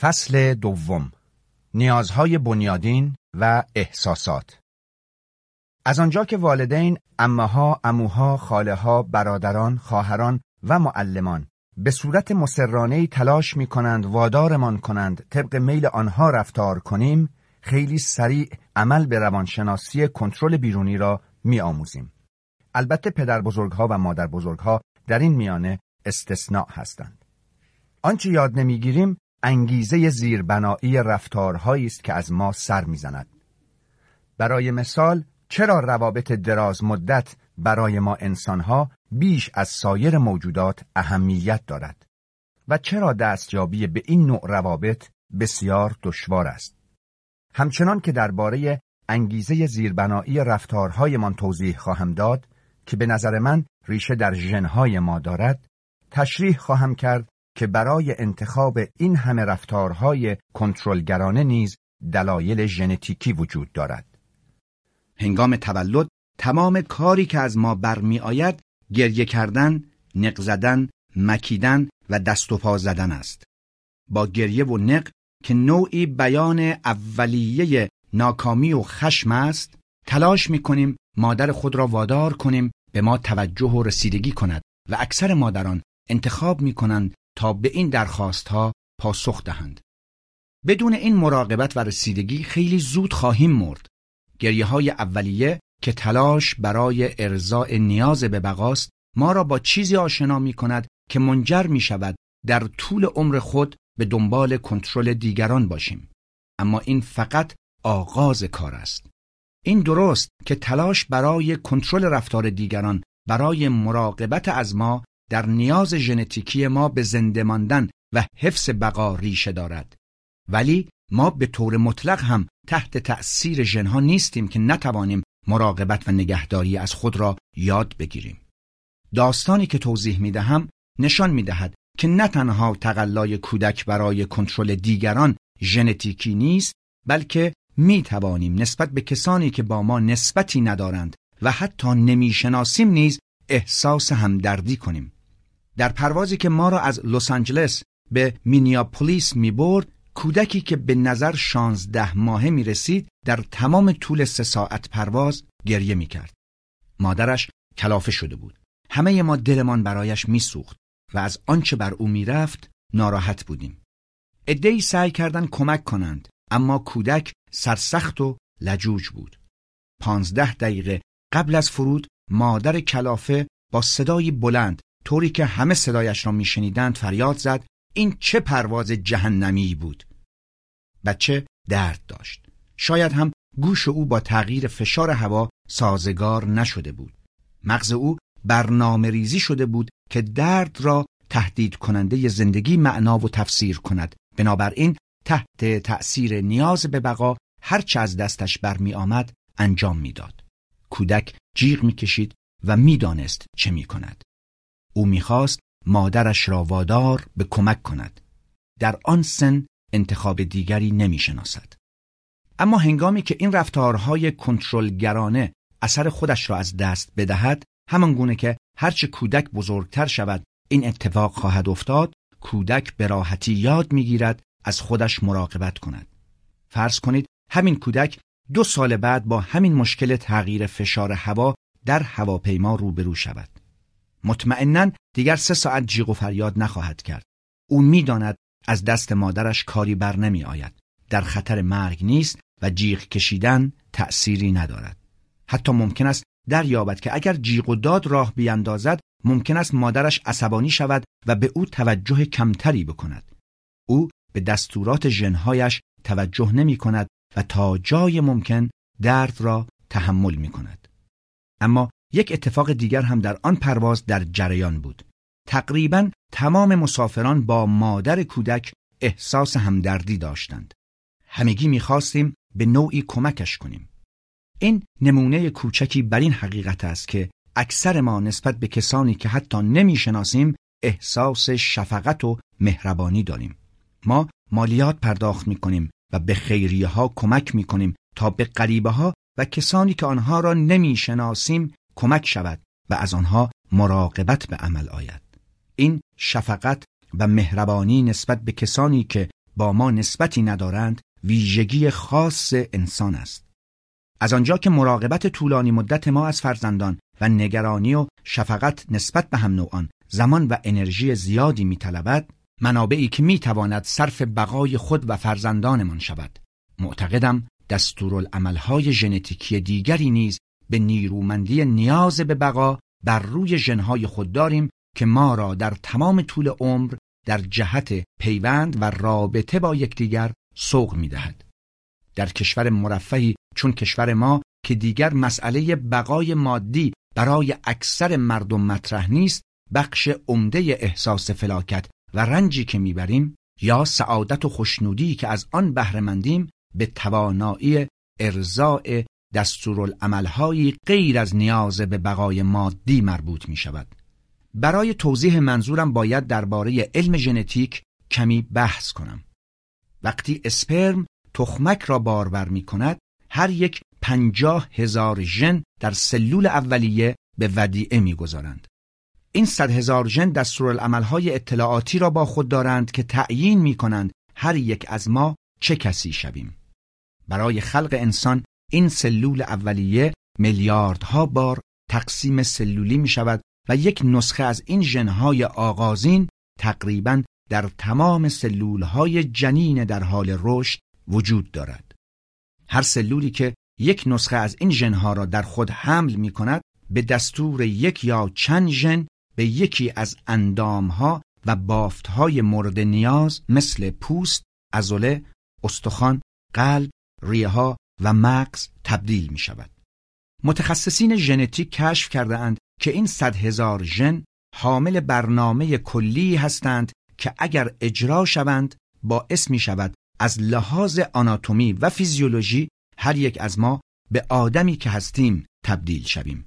فصل دوم نیازهای بنیادین و احساسات از آنجا که والدین، امها، اموها، خاله ها، برادران، خواهران و معلمان به صورت مسرانه تلاش می کنند وادارمان کنند طبق میل آنها رفتار کنیم خیلی سریع عمل به روانشناسی کنترل بیرونی را می آموزیم. البته پدر بزرگها و مادر بزرگها در این میانه استثناء هستند. آنچه یاد نمی‌گیریم انگیزه زیربنایی رفتارهایی است که از ما سر می‌زند. برای مثال چرا روابط دراز مدت برای ما انسانها بیش از سایر موجودات اهمیت دارد و چرا دستیابی به این نوع روابط بسیار دشوار است. همچنان که درباره انگیزه زیربنایی رفتارهایمان توضیح خواهم داد که به نظر من ریشه در ژنهای ما دارد تشریح خواهم کرد که برای انتخاب این همه رفتارهای کنترلگرانه نیز دلایل ژنتیکی وجود دارد. هنگام تولد تمام کاری که از ما برمی آید گریه کردن، نق زدن، مکیدن و دست و پا زدن است. با گریه و نق که نوعی بیان اولیه ناکامی و خشم است، تلاش می کنیم مادر خود را وادار کنیم به ما توجه و رسیدگی کند و اکثر مادران انتخاب می کنند تا به این درخواست ها پاسخ دهند. بدون این مراقبت و رسیدگی خیلی زود خواهیم مرد. گریه های اولیه که تلاش برای ارضاء نیاز به بقاست ما را با چیزی آشنا می کند که منجر می شود در طول عمر خود به دنبال کنترل دیگران باشیم. اما این فقط آغاز کار است. این درست که تلاش برای کنترل رفتار دیگران برای مراقبت از ما در نیاز ژنتیکی ما به زنده ماندن و حفظ بقا ریشه دارد. ولی ما به طور مطلق هم تحت تأثیر ژنها نیستیم که نتوانیم مراقبت و نگهداری از خود را یاد بگیریم. داستانی که توضیح می دهم نشان می دهد که نه تنها تقلای کودک برای کنترل دیگران ژنتیکی نیست بلکه می توانیم نسبت به کسانی که با ما نسبتی ندارند و حتی نمی‌شناسیم نیز احساس همدردی کنیم. در پروازی که ما را از لس آنجلس به مینیاپولیس می برد کودکی که به نظر شانزده ماهه می رسید در تمام طول سه ساعت پرواز گریه می کرد. مادرش کلافه شده بود. همه ما دلمان برایش می سوخت و از آنچه بر او می رفت ناراحت بودیم. ادهی سعی کردند کمک کنند اما کودک سرسخت و لجوج بود. پانزده دقیقه قبل از فرود مادر کلافه با صدایی بلند طوری که همه صدایش را میشنیدند فریاد زد این چه پرواز جهنمی بود بچه درد داشت شاید هم گوش او با تغییر فشار هوا سازگار نشده بود مغز او برنامه ریزی شده بود که درد را تهدید کننده زندگی معنا و تفسیر کند بنابراین تحت تأثیر نیاز به بقا هرچه از دستش برمی آمد انجام می‌داد. کودک جیغ می‌کشید و می‌دانست چه می کند. او می‌خواست مادرش را وادار به کمک کند. در آن سن انتخاب دیگری نمی‌شناسد. اما هنگامی که این رفتارهای کنترلگرانه اثر خودش را از دست بدهد همان گونه که هرچه کودک بزرگتر شود این اتفاق خواهد افتاد کودک به راحتی یاد می‌گیرد از خودش مراقبت کند فرض کنید همین کودک دو سال بعد با همین مشکل تغییر فشار هوا در هواپیما روبرو شود مطمئنا دیگر سه ساعت جیغ و فریاد نخواهد کرد. او می‌داند از دست مادرش کاری بر نمی آید در خطر مرگ نیست و جیغ کشیدن تأثیری ندارد. حتی ممکن است دریابد که اگر جیغ و داد راه بیاندازد ممکن است مادرش عصبانی شود و به او توجه کمتری بکند. او به دستورات ژنهایش توجه نمی کند و تا جای ممکن درد را تحمل می کند. اما یک اتفاق دیگر هم در آن پرواز در جریان بود. تقریبا تمام مسافران با مادر کودک احساس همدردی داشتند. همگی می‌خواستیم به نوعی کمکش کنیم. این نمونه کوچکی بر این حقیقت است که اکثر ما نسبت به کسانی که حتی نمی‌شناسیم احساس شفقت و مهربانی داریم. ما مالیات پرداخت می کنیم و به خیریه ها کمک می کنیم تا به قریبه ها و کسانی که آنها را نمی شناسیم کمک شود و از آنها مراقبت به عمل آید. این شفقت و مهربانی نسبت به کسانی که با ما نسبتی ندارند ویژگی خاص انسان است. از آنجا که مراقبت طولانی مدت ما از فرزندان و نگرانی و شفقت نسبت به هم نوعان زمان و انرژی زیادی میطلبد منابعی که می‌تواند صرف بقای خود و فرزندانمان شود معتقدم دستورالعملهای ژنتیکی دیگری نیز به نیرومندی نیاز به بقا بر روی ژنهای خود داریم که ما را در تمام طول عمر در جهت پیوند و رابطه با یکدیگر سوق می‌دهد. در کشور مرفهی چون کشور ما که دیگر مسئله بقای مادی برای اکثر مردم مطرح نیست بخش عمده احساس فلاکت و رنجی که می‌بریم یا سعادت و خوشنودی که از آن بهرهمندیم به توانایی ارزاع دستورالعملهایی غیر از نیاز به بقای مادی مربوط می شود. برای توضیح منظورم باید درباره علم ژنتیک کمی بحث کنم. وقتی اسپرم تخمک را بارور می کند هر یک پنجاه هزار ژن در سلول اولیه به ودیعه می‌گذارند. این صد هزار ژن دستورالعملهای اطلاعاتی را با خود دارند که تعیین می کنند هر یک از ما چه کسی شویم. برای خلق انسان این سلول اولیه میلیاردها بار تقسیم سلولی می شود و یک نسخه از این ژنهای آغازین تقریبا در تمام سلولهای جنین در حال رشد وجود دارد. هر سلولی که یک نسخه از این ژنها را در خود حمل می کند به دستور یک یا چند ژن به یکی از اندامها و بافتهای مورد نیاز مثل پوست، ازوله، استخوان، قلب، ریه ها و مغز تبدیل می شود. متخصصین ژنتیک کشف کرده اند که این صد هزار ژن حامل برنامه کلی هستند که اگر اجرا شوند باعث می شود از لحاظ آناتومی و فیزیولوژی هر یک از ما به آدمی که هستیم تبدیل شویم.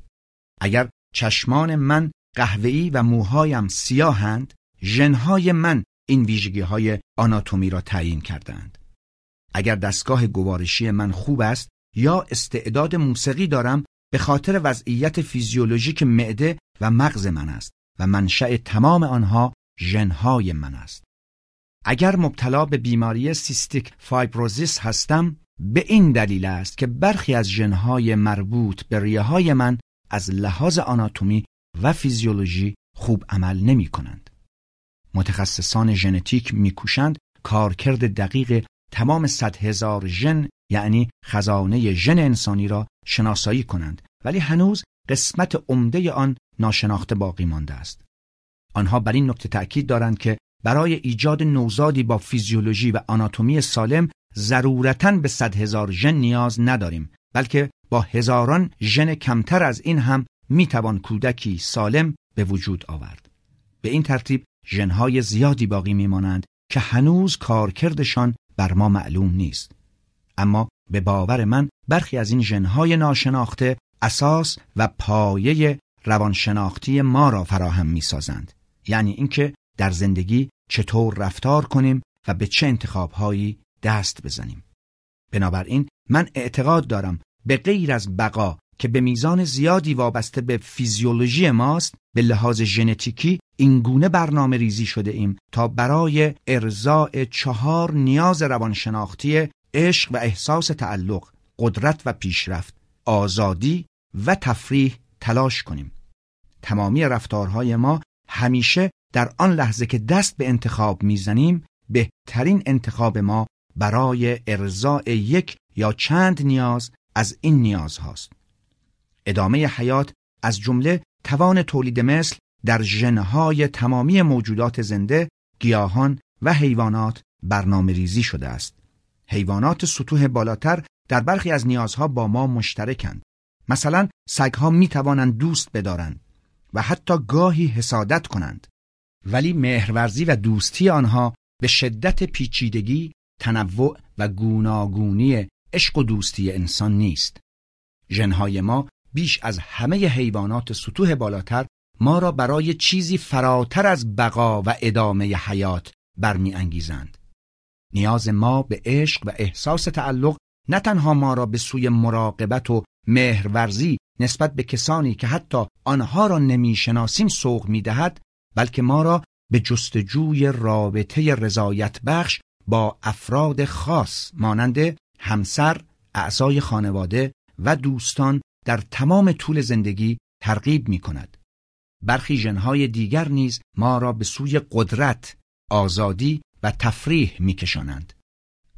اگر چشمان من قهوه‌ای و موهایم سیاهند، ژنهای من این ویژگی های آناتومی را تعیین کردند. اگر دستگاه گوارشی من خوب است یا استعداد موسیقی دارم به خاطر وضعیت فیزیولوژیک معده و مغز من است و منشأ تمام آنها ژنهای من است. اگر مبتلا به بیماری سیستیک فایبروزیس هستم به این دلیل است که برخی از ژنهای مربوط به ریه های من از لحاظ آناتومی و فیزیولوژی خوب عمل نمی کنند. متخصصان ژنتیک میکوشند کارکرد دقیق تمام صد هزار ژن یعنی خزانه ژن انسانی را شناسایی کنند ولی هنوز قسمت عمده آن ناشناخته باقی مانده است. آنها بر این نکته تأکید دارند که برای ایجاد نوزادی با فیزیولوژی و آناتومی سالم ضرورتا به صد هزار ژن نیاز نداریم بلکه با هزاران ژن کمتر از این هم می‌توان کودکی سالم به وجود آورد به این ترتیب ژنهای زیادی باقی میمانند که هنوز کارکردشان بر ما معلوم نیست. اما به باور من برخی از این ژنهای ناشناخته اساس و پایه روانشناختی ما را فراهم می‌سازند. یعنی اینکه در زندگی چطور رفتار کنیم و به چه انتخابهایی دست بزنیم. بنابراین من اعتقاد دارم به غیر از بقا که به میزان زیادی وابسته به فیزیولوژی ماست به لحاظ ژنتیکی اینگونه برنامه ریزی شده ایم تا برای ارزاع چهار نیاز روانشناختی عشق و احساس تعلق قدرت و پیشرفت آزادی و تفریح تلاش کنیم تمامی رفتارهای ما همیشه در آن لحظه که دست به انتخاب می‌زنیم بهترین انتخاب ما برای ارزاع یک یا چند نیاز از این نیاز هاست. ادامه حیات از جمله توان تولید مثل در ژنهای تمامی موجودات زنده، گیاهان و حیوانات برنامه ریزی شده است. حیوانات سطوح بالاتر در برخی از نیازها با ما مشترکند. مثلا سگها می توانند دوست بدارند و حتی گاهی حسادت کنند. ولی مهرورزی و دوستی آنها به شدت پیچیدگی، تنوع و گوناگونی عشق و دوستی انسان نیست. ژنهای ما بیش از همه حیوانات سطوح بالاتر ما را برای چیزی فراتر از بقا و ادامه حیات برمیانگیزند. نیاز ما به عشق و احساس تعلق نه تنها ما را به سوی مراقبت و مهرورزی نسبت به کسانی که حتی آنها را نمی‌شناسیم سوق می‌دهد بلکه ما را به جستجوی رابطه رضایت بخش با افراد خاص مانند همسر، اعضای خانواده و دوستان در تمام طول زندگی ترغیب می کند. برخی ژنهای دیگر نیز ما را به سوی قدرت، آزادی و تفریح میکشانند.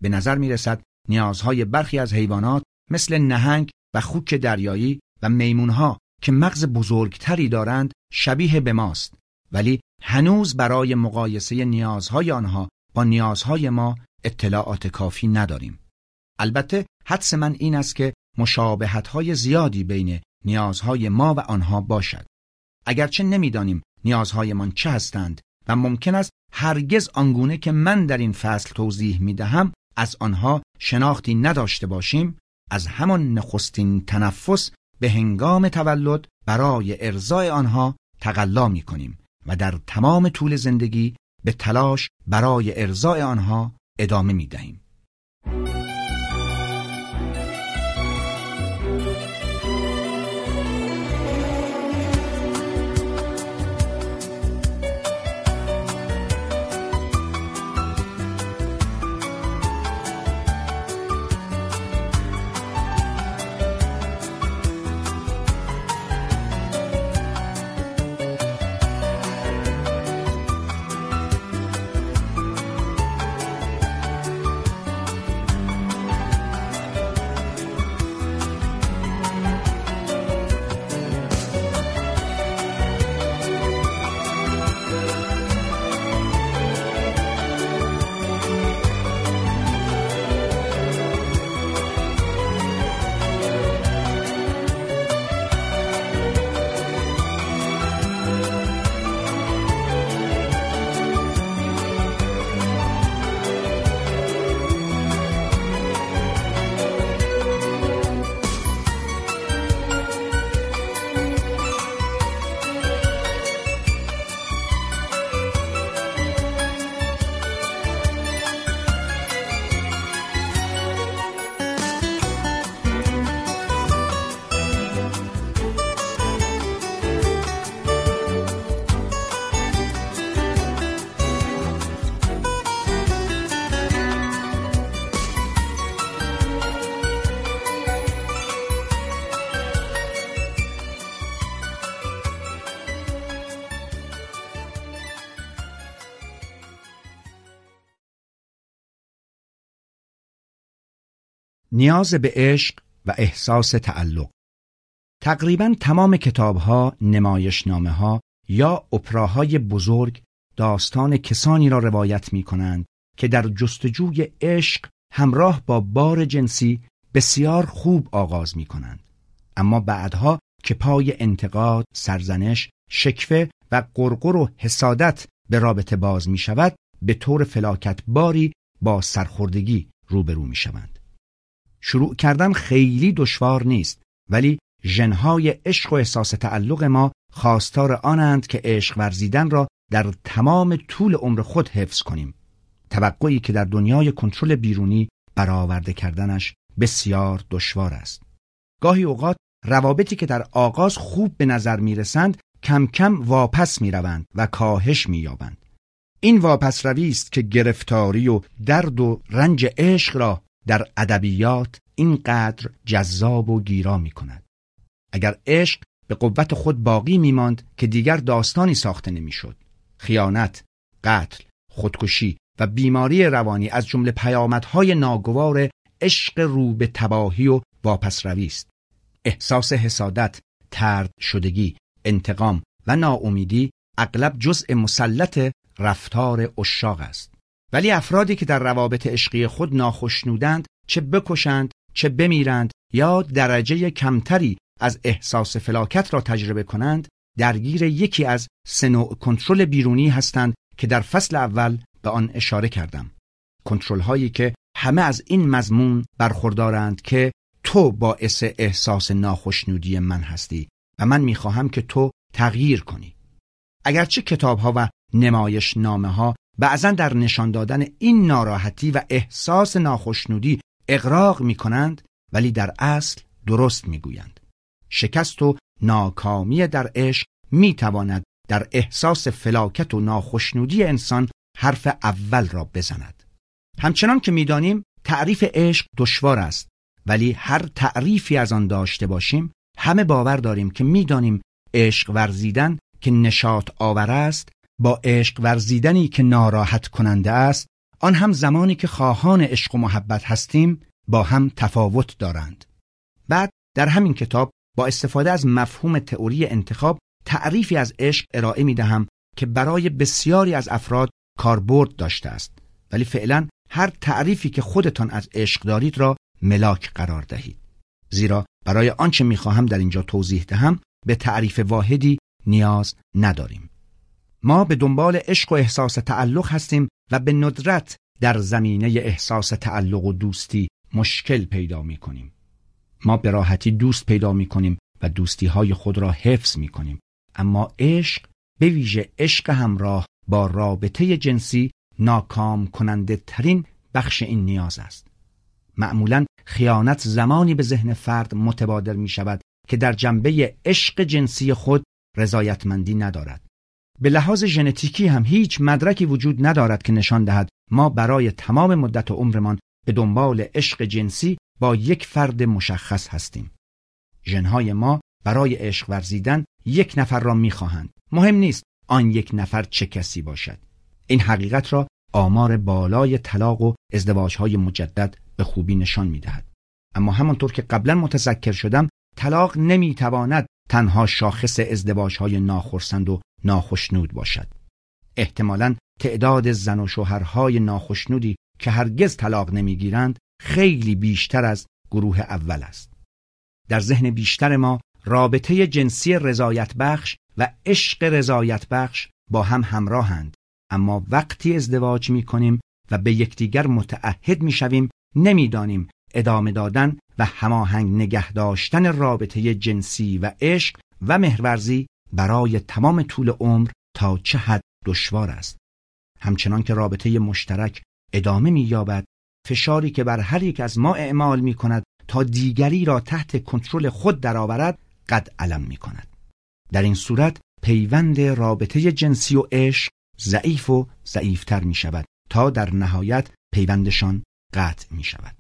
به نظر می رسد نیازهای برخی از حیوانات مثل نهنگ و خوک دریایی و میمونها که مغز بزرگتری دارند شبیه به ماست ولی هنوز برای مقایسه نیازهای آنها با نیازهای ما اطلاعات کافی نداریم. البته حدس من این است که مشابهتهای زیادی بین نیازهای ما و آنها باشد. اگرچه نمی‌دانیم نیازهایمان چه هستند و ممکن است هرگز آنگونه که من در این فصل توضیح می دهم از آنها شناختی نداشته باشیم از همان نخستین تنفس به هنگام تولد برای ارزای آنها تقلا می کنیم و در تمام طول زندگی به تلاش برای ارزای آنها ادامه می دهیم. نیاز به عشق و احساس تعلق تقریبا تمام کتابها، نمایشنامه ها یا اپراهای بزرگ داستان کسانی را روایت می کنند که در جستجوی عشق همراه با بار جنسی بسیار خوب آغاز می کنند. اما بعدها که پای انتقاد، سرزنش، شکفه و قرقر و حسادت به رابطه باز می شود به طور فلاکت باری با سرخوردگی روبرو می شوند. شروع کردن خیلی دشوار نیست ولی ژنهای عشق و احساس تعلق ما خواستار آنند که عشق ورزیدن را در تمام طول عمر خود حفظ کنیم توقعی که در دنیای کنترل بیرونی برآورده کردنش بسیار دشوار است گاهی اوقات روابطی که در آغاز خوب به نظر می رسند کم کم واپس می روند و کاهش می یابند. این واپس روی است که گرفتاری و درد و رنج عشق را در ادبیات اینقدر جذاب و گیرا می کند. اگر عشق به قوت خود باقی می ماند که دیگر داستانی ساخته نمی‌شد. خیانت، قتل، خودکشی و بیماری روانی از جمله پیامدهای ناگوار عشق رو به تباهی و واپس روی است. احساس حسادت، ترد شدگی، انتقام و ناامیدی اغلب جزء مسلط رفتار اشاق است. ولی افرادی که در روابط عشقی خود ناخشنودند چه بکشند چه بمیرند یا درجه کمتری از احساس فلاکت را تجربه کنند درگیر یکی از سه کنترل بیرونی هستند که در فصل اول به آن اشاره کردم. کنترل هایی که همه از این مضمون برخوردارند که تو باعث احساس ناخشنودی من هستی و من می‌خواهم که تو تغییر کنی. اگرچه کتاب ها و نمایش نامه ها بعضا در نشان دادن این ناراحتی و احساس ناخشنودی اقراق می کنند ولی در اصل درست می گویند. شکست و ناکامی در عشق می تواند در احساس فلاکت و ناخشنودی انسان حرف اول را بزند. همچنان که می‌دانیم تعریف عشق دشوار است ولی هر تعریفی از آن داشته باشیم همه باور داریم که می‌دانیم عشق ورزیدن که نشاط آور است با عشق ورزیدنی که ناراحت کننده است آن هم زمانی که خواهان عشق و محبت هستیم با هم تفاوت دارند. بعد در همین کتاب با استفاده از مفهوم تئوری انتخاب تعریفی از عشق ارائه می دهم که برای بسیاری از افراد کاربرد داشته است. ولی فعلا هر تعریفی که خودتان از عشق دارید را ملاک قرار دهید. زیرا برای آنچه می‌خواهم در اینجا توضیح دهم به تعریف واحدی نیاز نداریم. ما به دنبال عشق و احساس تعلق هستیم و به ندرت در زمینه احساس تعلق و دوستی مشکل پیدا می کنیم. ما به راحتی دوست پیدا می کنیم و دوستی های خود را حفظ می کنیم. اما عشق به ویژه عشق همراه با رابطه جنسی ناکام کننده ترین بخش این نیاز است. معمولا خیانت زمانی به ذهن فرد متبادر می شود که در جنبه عشق جنسی خود رضایتمندی ندارد. به لحاظ ژنتیکی هم هیچ مدرکی وجود ندارد که نشان دهد ما برای تمام مدت عمرمان به دنبال عشق جنسی با یک فرد مشخص هستیم. ژنهای ما برای عشق ورزیدن یک نفر را می‌خواهند. مهم نیست آن یک نفر چه کسی باشد. این حقیقت را آمار بالای طلاق و ازدواجهای مجدد به خوبی نشان می‌دهد. اما همانطور که قبلا متذکر شدم طلاق نمی‌تواند تنها شاخص ازدواجهای ناخرسند و ناخشنود باشد. احتمالا تعداد زن و شوهرهای ناخشنودی که هرگز طلاق نمی‌گیرند خیلی بیشتر از گروه اول است. در ذهن بیشتر ما رابطه جنسی رضایت بخش و عشق رضایت بخش با هم همراهند اما وقتی ازدواج می کنیم و به یکدیگر متعهد می شویم نمی‌دانیم ادامه دادن و هماهنگ نگه داشتن رابطه جنسی و عشق و مهرورزی برای تمام طول عمر تا چه حد دشوار است همچنان که رابطه مشترک ادامه می‌یابد فشاری که بر هر یک از ما اعمال می کند تا دیگری را تحت کنترل خود درآورد قد علم می کند. در این صورت پیوند رابطه جنسی و عشق ضعیف و ضعیفتر می شود تا در نهایت پیوندشان قطع می شود.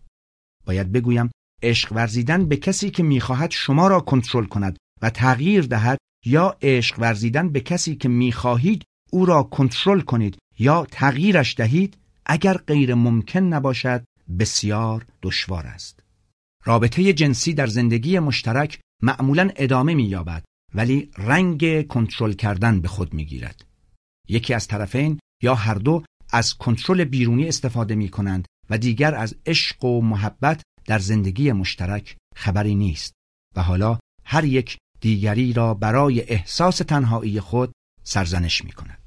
باید بگویم عشق ورزیدن به کسی که می‌خواهد شما را کنترل کند و تغییر دهد یا عشق ورزیدن به کسی که می‌خواهید او را کنترل کنید یا تغییرش دهید اگر غیر ممکن نباشد بسیار دشوار است. رابطه جنسی در زندگی مشترک معمولا ادامه می‌یابد ولی رنگ کنترل کردن به خود می‌گیرد. یکی از طرفین یا هر دو از کنترل بیرونی استفاده می کنند و دیگر از عشق و محبت در زندگی مشترک خبری نیست و حالا هر یک دیگری را برای احساس تنهایی خود سرزنش می کند.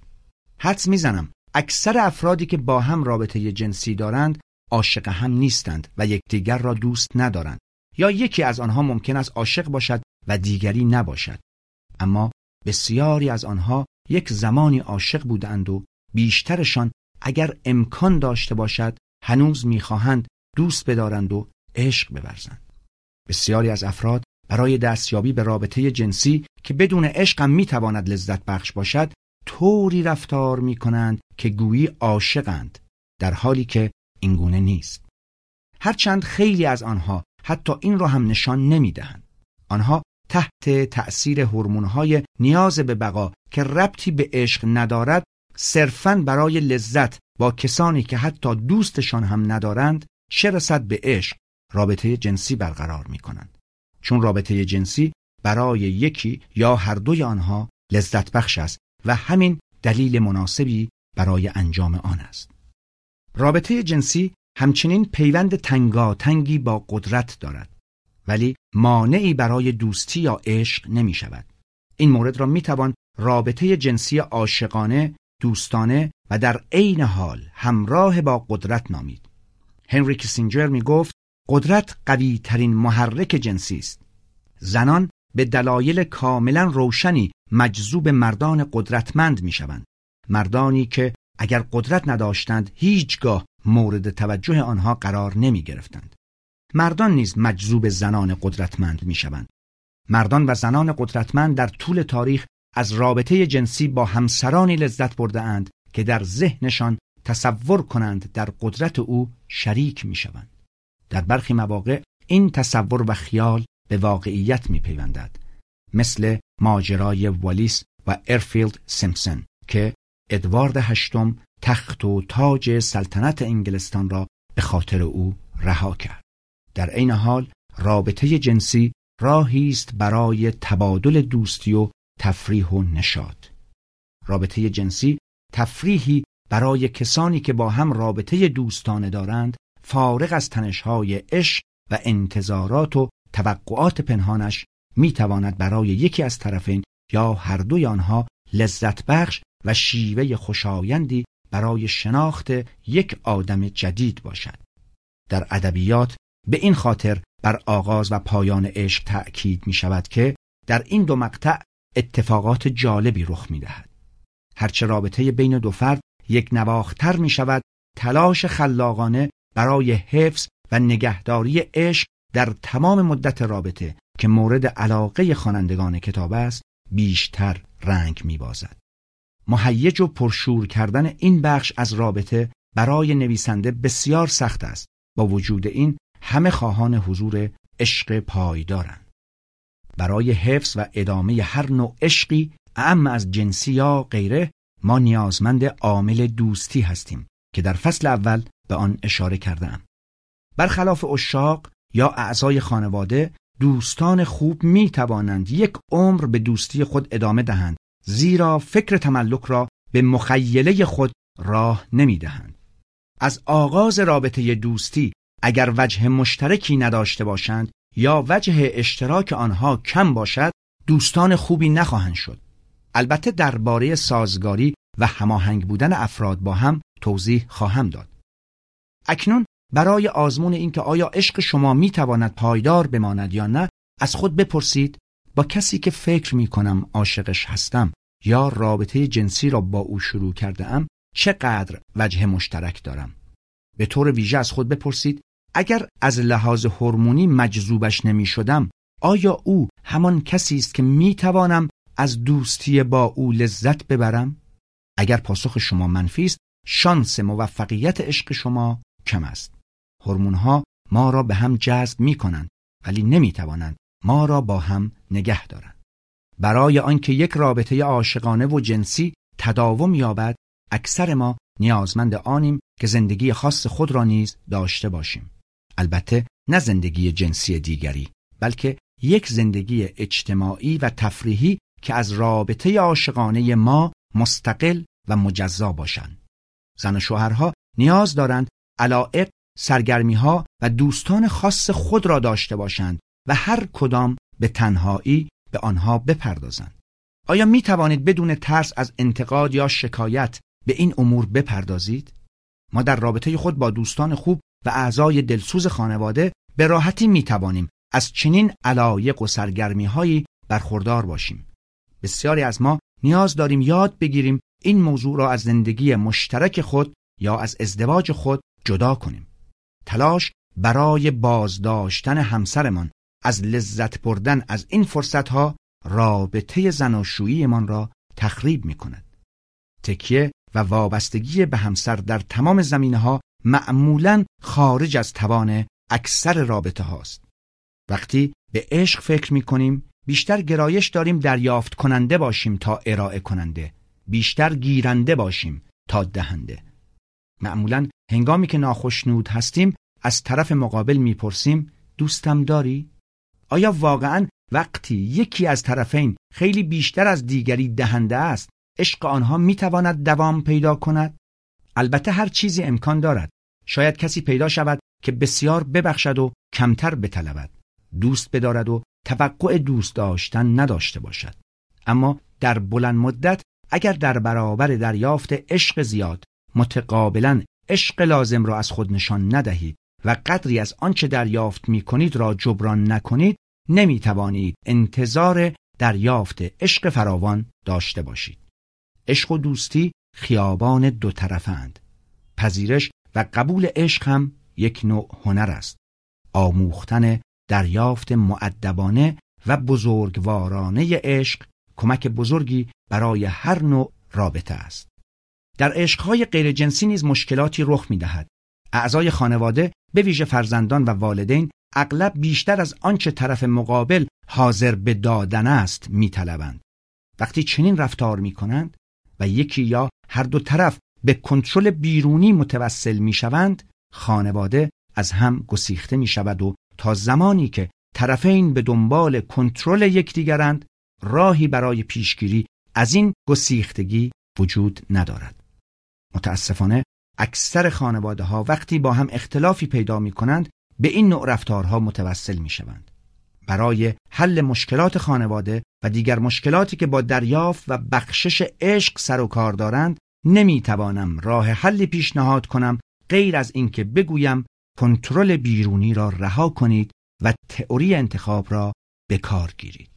حدس می‌زنم اکثر افرادی که با هم رابطه جنسی دارند عاشق هم نیستند و یکدیگر را دوست ندارند. یا یکی از آنها ممکن است عاشق باشد و دیگری نباشد. اما بسیاری از آنها یک زمانی عاشق بودند و بیشترشان اگر امکان داشته باشد هنوز می‌خواهند دوست بدارند و عشق بورزند. بسیاری از افراد برای دستیابی به رابطه جنسی که بدون عشق هم می‌تواند لذت بخش باشد طوری رفتار می کنند که گویی عاشقند در حالی که اینگونه نیست هرچند خیلی از آنها حتی این را هم نشان نمی دهند. آنها تحت تأثیر هورمون‌های نیاز به بقا که ربطی به عشق ندارد صرفاً برای لذت با کسانی که حتی دوستشان هم ندارند چه رسد به عشق رابطه جنسی برقرار می کنند. چون رابطه جنسی برای یکی یا هر دوی آنها لذت بخش است و همین دلیل مناسبی برای انجام آن است. رابطه جنسی همچنین پیوند تنگاتنگی با قدرت دارد ولی مانعی برای دوستی یا عشق نمی شود. این مورد را می توان رابطه جنسی عاشقانه، دوستانه و در عین حال همراه با قدرت نامید. هنری کیسینجر می گفت قدرت قوی ترین محرک جنسی است. زنان به دلایل کاملا روشنی مجذوب مردان قدرتمند می شوند. مردانی که اگر قدرت نداشتند هیچگاه مورد توجه آنها قرار نمی گرفتند. مردان نیز مجذوب زنان قدرتمند می شوند. مردان و زنان قدرتمند در طول تاریخ از رابطه جنسی با همسرانی لذت برده اند که در ذهنشان تصور کنند در قدرت او شریک می شوند. در برخی مواقع این تصور و خیال به واقعیت می پیوندد. مثل ماجرای والیس و ارفیلد سیمپسون که ادوارد هشتم تخت و تاج سلطنت انگلستان را به خاطر او رها کرد. در عین حال رابطه جنسی راهی است برای تبادل دوستی و تفریح و نشاط. رابطه جنسی تفریحی برای کسانی که با هم رابطه دوستانه دارند فارغ از تنشهای عشق و انتظارات و توقعات پنهانش می تواند برای یکی از طرفین یا هر دوی آنها لذت بخش و شیوه خوشایندی برای شناخت یک آدم جدید باشد. در ادبیات به این خاطر بر آغاز و پایان عشق تأکید می شود که در این دو مقطع اتفاقات جالبی رخ می دهد. هرچه رابطه بین دو فرد یک نواختر می شود تلاش خلاقانه برای حفظ و نگهداری عشق در تمام مدت رابطه که مورد علاقه خوانندگان کتاب است بیشتر رنگ می بازد. مهیج و پرشور کردن این بخش از رابطه برای نویسنده بسیار سخت است با وجود این همه خواهان حضور عشق پایدارند برای حفظ و ادامه هر نوع عشقی اعم از جنسی یا غیره ما نیازمند عامل دوستی هستیم که در فصل اول به آن اشاره کردم برخلاف اشاق یا اعضای خانواده دوستان خوب می توانند یک عمر به دوستی خود ادامه دهند زیرا فکر تملک را به مخیله خود راه نمی دهند. از آغاز رابطه دوستی اگر وجه مشترکی نداشته باشند یا وجه اشتراک آنها کم باشد دوستان خوبی نخواهند شد. البته درباره سازگاری و هماهنگ بودن افراد با هم توضیح خواهم داد. اکنون برای آزمون اینکه آیا عشق شما می تواند پایدار بماند یا نه از خود بپرسید با کسی که فکر می کنم عاشقش هستم یا رابطه جنسی را با او شروع کرده ام چقدر وجه مشترک دارم؟ به طور ویژه از خود بپرسید اگر از لحاظ هورمونی مجذوبش نمی شدم آیا او همان کسی است که می توانم از دوستی با او لذت ببرم؟ اگر پاسخ شما منفی است شانس موفقیت عشق شما کم است. هورمون‌ها ما را به هم جذب می کنند ولی نمی توانند ما را با هم نگه دارند. برای آنکه یک رابطه عاشقانه و جنسی تداوم یابد اکثر ما نیازمند آنیم که زندگی خاص خود را نیز داشته باشیم. البته نه زندگی جنسی دیگری بلکه یک زندگی اجتماعی و تفریحی که از رابطه عاشقانه ما مستقل و مجزا باشند. زن و شوهرها نیاز دارند علائق سرگرمی ها و دوستان خاص خود را داشته باشند و هر کدام به تنهایی به آنها بپردازند. آیا می توانید بدون ترس از انتقاد یا شکایت به این امور بپردازید؟ ما در رابطه خود با دوستان خوب و اعضای دلسوز خانواده به راحتی می توانیم از چنین علایق و سرگرمی هایی برخوردار باشیم. بسیاری از ما نیاز داریم یاد بگیریم این موضوع را از زندگی مشترک خود یا از ازدواج خود جدا کنیم تلاش برای بازداشتن همسرمان از لذت بردن از این فرصت ها رابطه زناشوییمان را تخریب می کند. تکیه و وابستگی به همسر در تمام زمینه ها معمولا خارج از توان اکثر رابطه هاست. وقتی به عشق فکر می کنیم بیشتر گرایش داریم دریافت کننده باشیم تا ارائه کننده بیشتر گیرنده باشیم تا دهنده معمولا هنگامی که ناخشنود هستیم از طرف مقابل می‌پرسیم دوستم داری؟ آیا واقعا وقتی یکی از طرفین خیلی بیشتر از دیگری دهنده است عشق آنها می‌تواند دوام پیدا کند؟ البته هر چیزی امکان دارد شاید کسی پیدا شود که بسیار ببخشد و کمتر بطلبد دوست بدارد و توقع دوست داشتن نداشته باشد اما در بلند مدت اگر در برابر دریافت عشق زیاد متقابلا عشق لازم را از خود نشان ندهید و قدری از آنچه دریافت می کنید را جبران نکنید نمی توانید انتظار دریافت عشق فراوان داشته باشید. عشق و دوستی خیابان دو طرفند. پذیرش و قبول عشق هم یک نوع هنر است. آموختن دریافت معدبانه و بزرگوارانه عشق کمک بزرگی برای هر نوع رابطه است. در عشقهای غیرجنسی نیز مشکلاتی رخ می دهد. اعضای خانواده به ویژه فرزندان و والدین اغلب بیشتر از آنچه طرف مقابل حاضر به دادن است میطلبند. وقتی چنین رفتار می کنند و یکی یا هر دو طرف به کنترل بیرونی متوسل می شوند خانواده از هم گسیخته می شود و تا زمانی که طرفین به دنبال کنترل یکدیگرند راهی برای پیشگیری از این گسیختگی وجود ندارد. متاسفانه اکثر خانواده ها وقتی با هم اختلافی پیدا می کنند به این نوع رفتارها متوسل می شوند. برای حل مشکلات خانواده و دیگر مشکلاتی که با دریافت و بخشش عشق سر و کار دارند نمی توانم راه حلی پیشنهاد کنم غیر از اینکه بگویم کنترل بیرونی را رها کنید و تئوری انتخاب را به کار گیرید.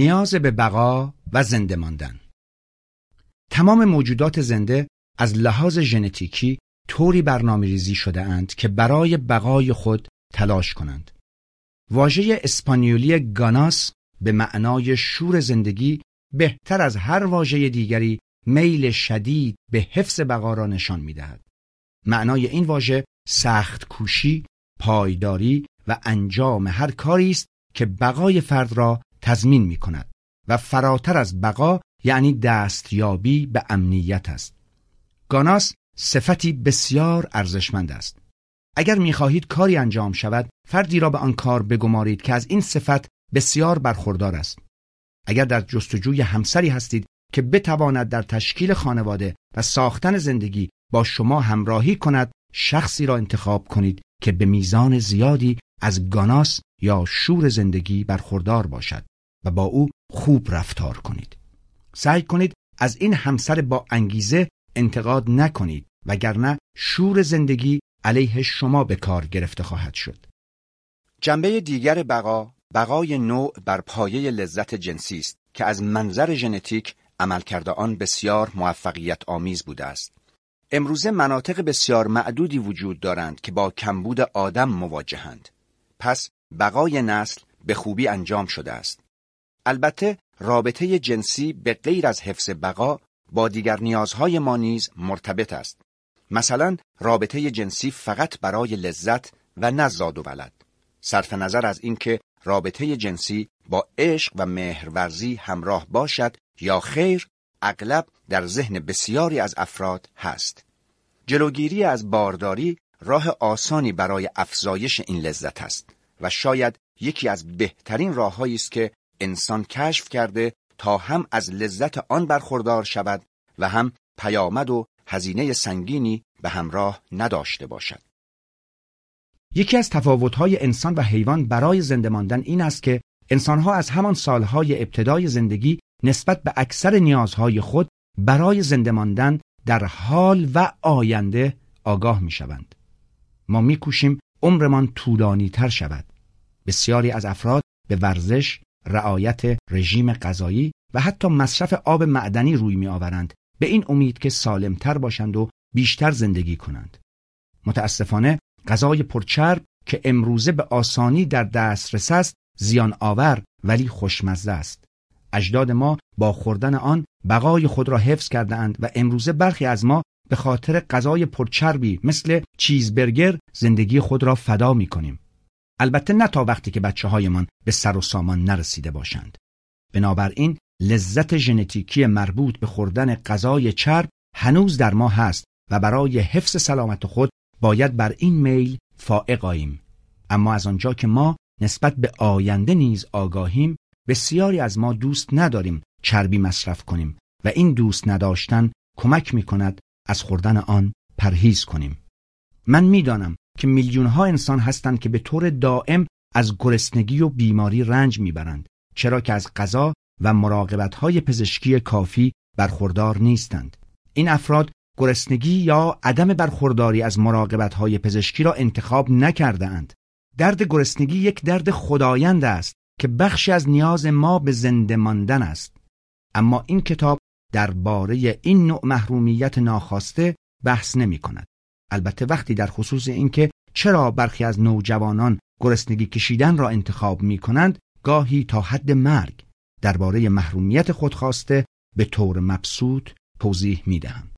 نیاز به بقا و زنده ماندن تمام موجودات زنده از لحاظ ژنتیکی طوری برنامه ریزی شده اند که برای بقای خود تلاش کنند. واژه اسپانیولی گاناس به معنای شور زندگی بهتر از هر واژه دیگری میل شدید به حفظ بقا را نشان می دهد. معنای این واژه سخت کوشی، پایداری و انجام هر کاری است که بقای فرد را تضمین می کند و فراتر از بقا یعنی دستیابی به امنیت است. گاناس صفتی بسیار ارزشمند است. اگر می‌خواهید کاری انجام شود فردی را به آن کار بگمارید که از این صفت بسیار برخوردار است. اگر در جستجوی همسری هستید که بتواند در تشکیل خانواده و ساختن زندگی با شما همراهی کند شخصی را انتخاب کنید که به میزان زیادی از گاناس یا شور زندگی برخوردار باشد و با او خوب رفتار کنید. سعی کنید از این همسر با انگیزه انتقاد نکنید وگرنه شور زندگی علیه شما به کار گرفته خواهد شد. جنبه دیگر بقا بقای نوع بر پایه لذت جنسی است که از منظر ژنتیک عملکرد آن بسیار موفقیت آمیز بوده است. امروزه مناطق بسیار معدودی وجود دارند که با کمبود آدم مواجهند. پس بقای نسل به خوبی انجام شده است. البته رابطه جنسی به غیر از حفظ بقا با دیگر نیازهای ما نیز مرتبط است. مثلا رابطه جنسی فقط برای لذت و نزاد و ولد. صرف نظر از اینکه رابطه جنسی با عشق و مهرورزی همراه باشد یا خیر اغلب در ذهن بسیاری از افراد هست. جلوگیری از بارداری راه آسانی برای افزایش این لذت است و شاید یکی از بهترین راههایی است که انسان کشف کرده تا هم از لذت آن برخوردار شود و هم پیامد و هزینه سنگینی به همراه نداشته باشد. یکی از تفاوت‌های انسان و حیوان برای زنده ماندن این است که انسانها از همان سالهای ابتدای زندگی نسبت به اکثر نیازهای خود برای زنده ماندن در حال و آینده آگاه می شوند. ما می کوشیم عمرمان طولانی تر شود. بسیاری از افراد به ورزش، رعایت رژیم غذایی و حتی مصرف آب معدنی روی می آورند به این امید که سالمتر باشند و بیشتر زندگی کنند. متاسفانه غذای پرچرب که امروزه به آسانی در دسترس است زیان آور ولی خوشمزه است. اجداد ما با خوردن آن بقای خود را حفظ کرده اند و امروزه برخی از ما به خاطر غذای پرچربی مثل چیزبرگر زندگی خود را فدا می کنیم. البته نه تا وقتی که بچه هایمان به سر و سامان نرسیده باشند. بنابراین لذت ژنتیکی مربوط به خوردن غذای چرب هنوز در ما هست و برای حفظ سلامت خود باید بر این میل فائق آییم. اما از آنجا که ما نسبت به آینده نیز آگاهیم بسیاری از ما دوست نداریم چربی مصرف کنیم و این دوست نداشتن کمک می کند از خوردن آن پرهیز کنیم. من می‌دانم که میلیون ها انسان هستند که به طور دائم از گرسنگی و بیماری رنج می‌برند چرا که از غذا و مراقبت های پزشکی کافی برخوردار نیستند. این افراد گرسنگی یا عدم برخورداری از مراقبت های پزشکی را انتخاب نکرده اند. درد گرسنگی یک درد خدایند است که بخشی از نیاز ما به زنده ماندن است. اما این کتاب درباره این نوع محرومیت ناخواسته بحث نمی کند. البته وقتی در خصوص اینکه چرا برخی از نوجوانان گرسنگی کشیدن را انتخاب می کنند گاهی تا حد مرگ درباره محرومیت خودخواسته به طور مبسوط توضیح می دهم.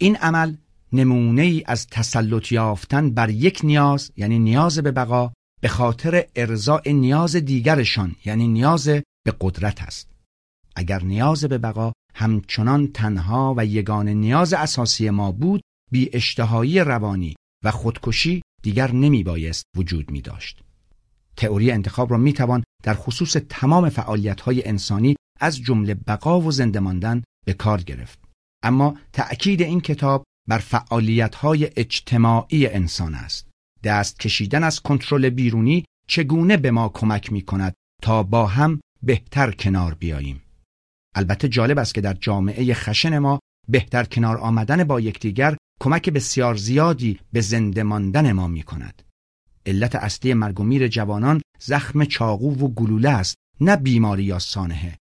این عمل نمونه ای از تسلط یافتن بر یک نیاز یعنی نیاز به بقا به خاطر ارضاء نیاز دیگرشان یعنی نیاز به قدرت است. اگر نیاز به بقا همچنان تنها و یگان نیاز اساسی ما بود بی اشتهایی روانی و خودکشی دیگر نمی بایست وجود می داشت. تئوری انتخاب را می توان در خصوص تمام فعالیت های انسانی از جمله بقا و زنده ماندن به کار گرفت. اما تأکید این کتاب بر فعالیت های اجتماعی انسان است. دست کشیدن از کنترل بیرونی چگونه به ما کمک می کند تا با هم بهتر کنار بیاییم. البته جالب است که در جامعه خشن ما بهتر کنار آمدن با یکدیگر کمک بسیار زیادی به زنده ماندن ما می کند. علت اصلی مرگ و میر جوانان زخم چاقو و گلوله است نه بیماری یا سانحه.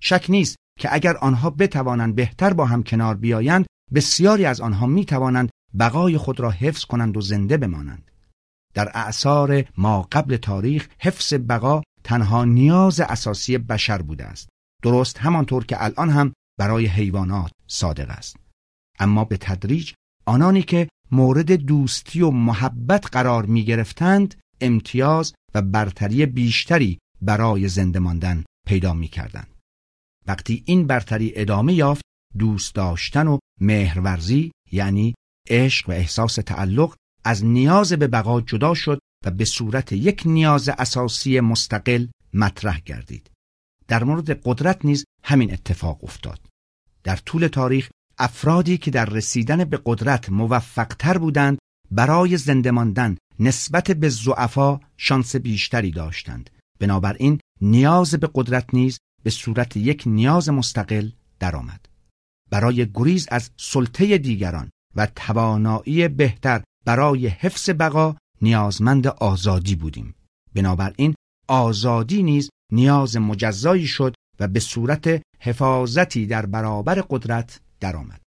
شک نیست که اگر آنها بتوانند بهتر با هم کنار بیایند بسیاری از آنها می توانند بقای خود را حفظ کنند و زنده بمانند. در اعثار ما قبل تاریخ حفظ بقا تنها نیاز اساسی بشر بوده است. درست همانطور که الان هم برای حیوانات صادق است. اما به تدریج آنانی که مورد دوستی و محبت قرار می گرفتند امتیاز و برتری بیشتری برای زنده ماندن پیدا می کردند. وقتی این برتری ادامه یافت دوست داشتن و مهرورزی یعنی عشق و احساس تعلق از نیاز به بقا جدا شد و به صورت یک نیاز اساسی مستقل مطرح گردید. در مورد قدرت نیز همین اتفاق افتاد. در طول تاریخ افرادی که در رسیدن به قدرت موفقتر بودند برای زنده ماندن نسبت به زعفا شانس بیشتری داشتند. بنابراین نیاز به قدرت نیز به صورت یک نیاز مستقل درآمد. برای گریز از سلطه دیگران و توانایی بهتر برای حفظ بقا نیازمند آزادی بودیم. بنابراین آزادی نیز نیاز مجزایی شد و به صورت حفاظتی در برابر قدرت درآمد.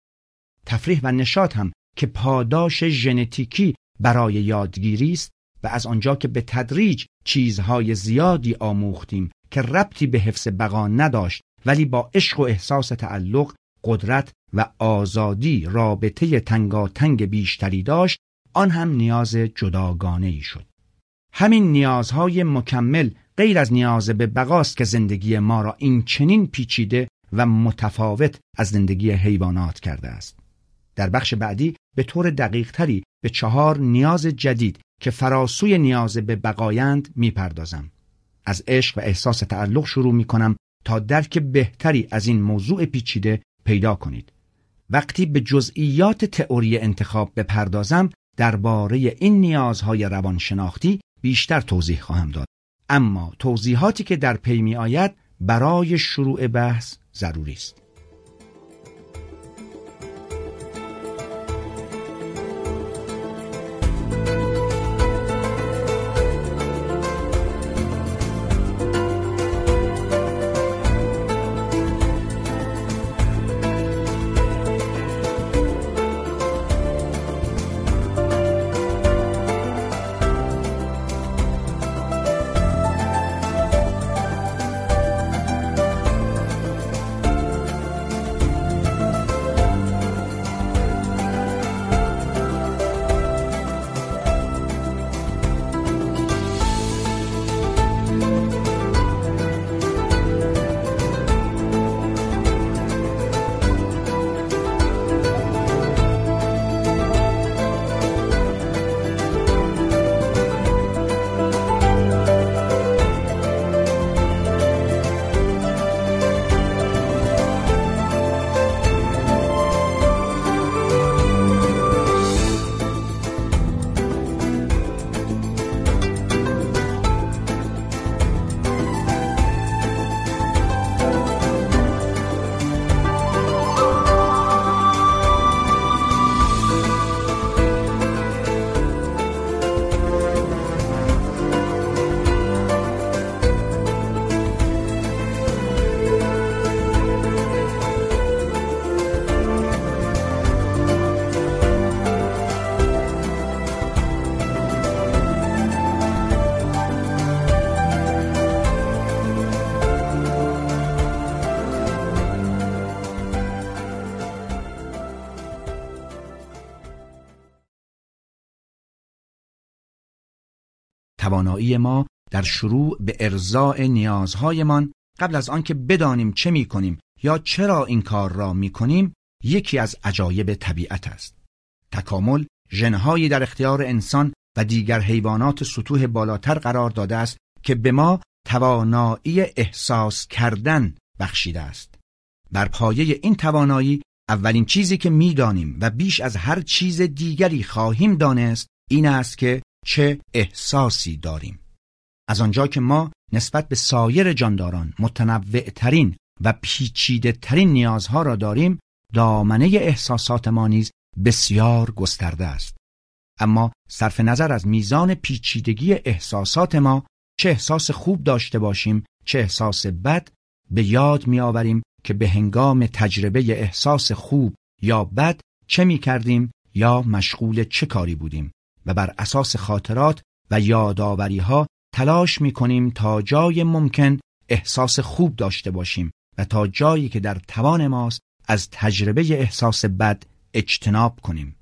تفریح و نشاط هم که پاداش ژنتیکی برای یادگیری است و از آنجا که به تدریج چیزهای زیادی آموختیم که ربطی به حفظ بقا نداشت ولی با عشق و احساس تعلق قدرت و آزادی رابطه تنگاتنگ بیشتری داشت آن هم نیاز جداگانه ای شد همین نیازهای مکمل غیر از نیاز به بقاست که زندگی ما را این چنین پیچیده و متفاوت از زندگی حیوانات کرده است. در بخش بعدی به طور دقیق تری به چهار نیاز جدید که فراسوی نیاز به بقایند می‌پردازم. از عشق و احساس تعلق شروع می کنم تا درک بهتری از این موضوع پیچیده پیدا کنید. وقتی به جزئیات تئوری انتخاب بپردازم درباره این نیازهای روانشناختی بیشتر توضیح خواهم داد. اما توضیحاتی که در پی می آید برای شروع بحث ضروری است. ما در شروع به ارزاع نیازهایمان قبل از آنکه بدانیم چه می کنیم یا چرا این کار را می کنیم یکی از عجایب طبیعت است. تکامل ژنهایی در اختیار انسان و دیگر حیوانات سطوح بالاتر قرار داده است که به ما توانایی احساس کردن بخشیده است. بر پایه این توانایی اولین چیزی که می‌دانیم و بیش از هر چیز دیگری خواهیم دانست این است که چه احساسی داریم از آنجا که ما نسبت به سایر جانداران متنوع ترین و پیچیده ترین نیازها را داریم دامنه احساسات ما نیز بسیار گسترده است. اما صرف نظر از میزان پیچیدگی احساسات ما چه احساس خوب داشته باشیم چه احساس بد به یاد می آوریم که به هنگام تجربه احساس خوب یا بد چه می کردیم یا مشغول چه کاری بودیم و بر اساس خاطرات و یادآوری ها تلاش می کنیم تا جای ممکن احساس خوب داشته باشیم و تا جایی که در توان ماست از تجربه احساس بد اجتناب کنیم.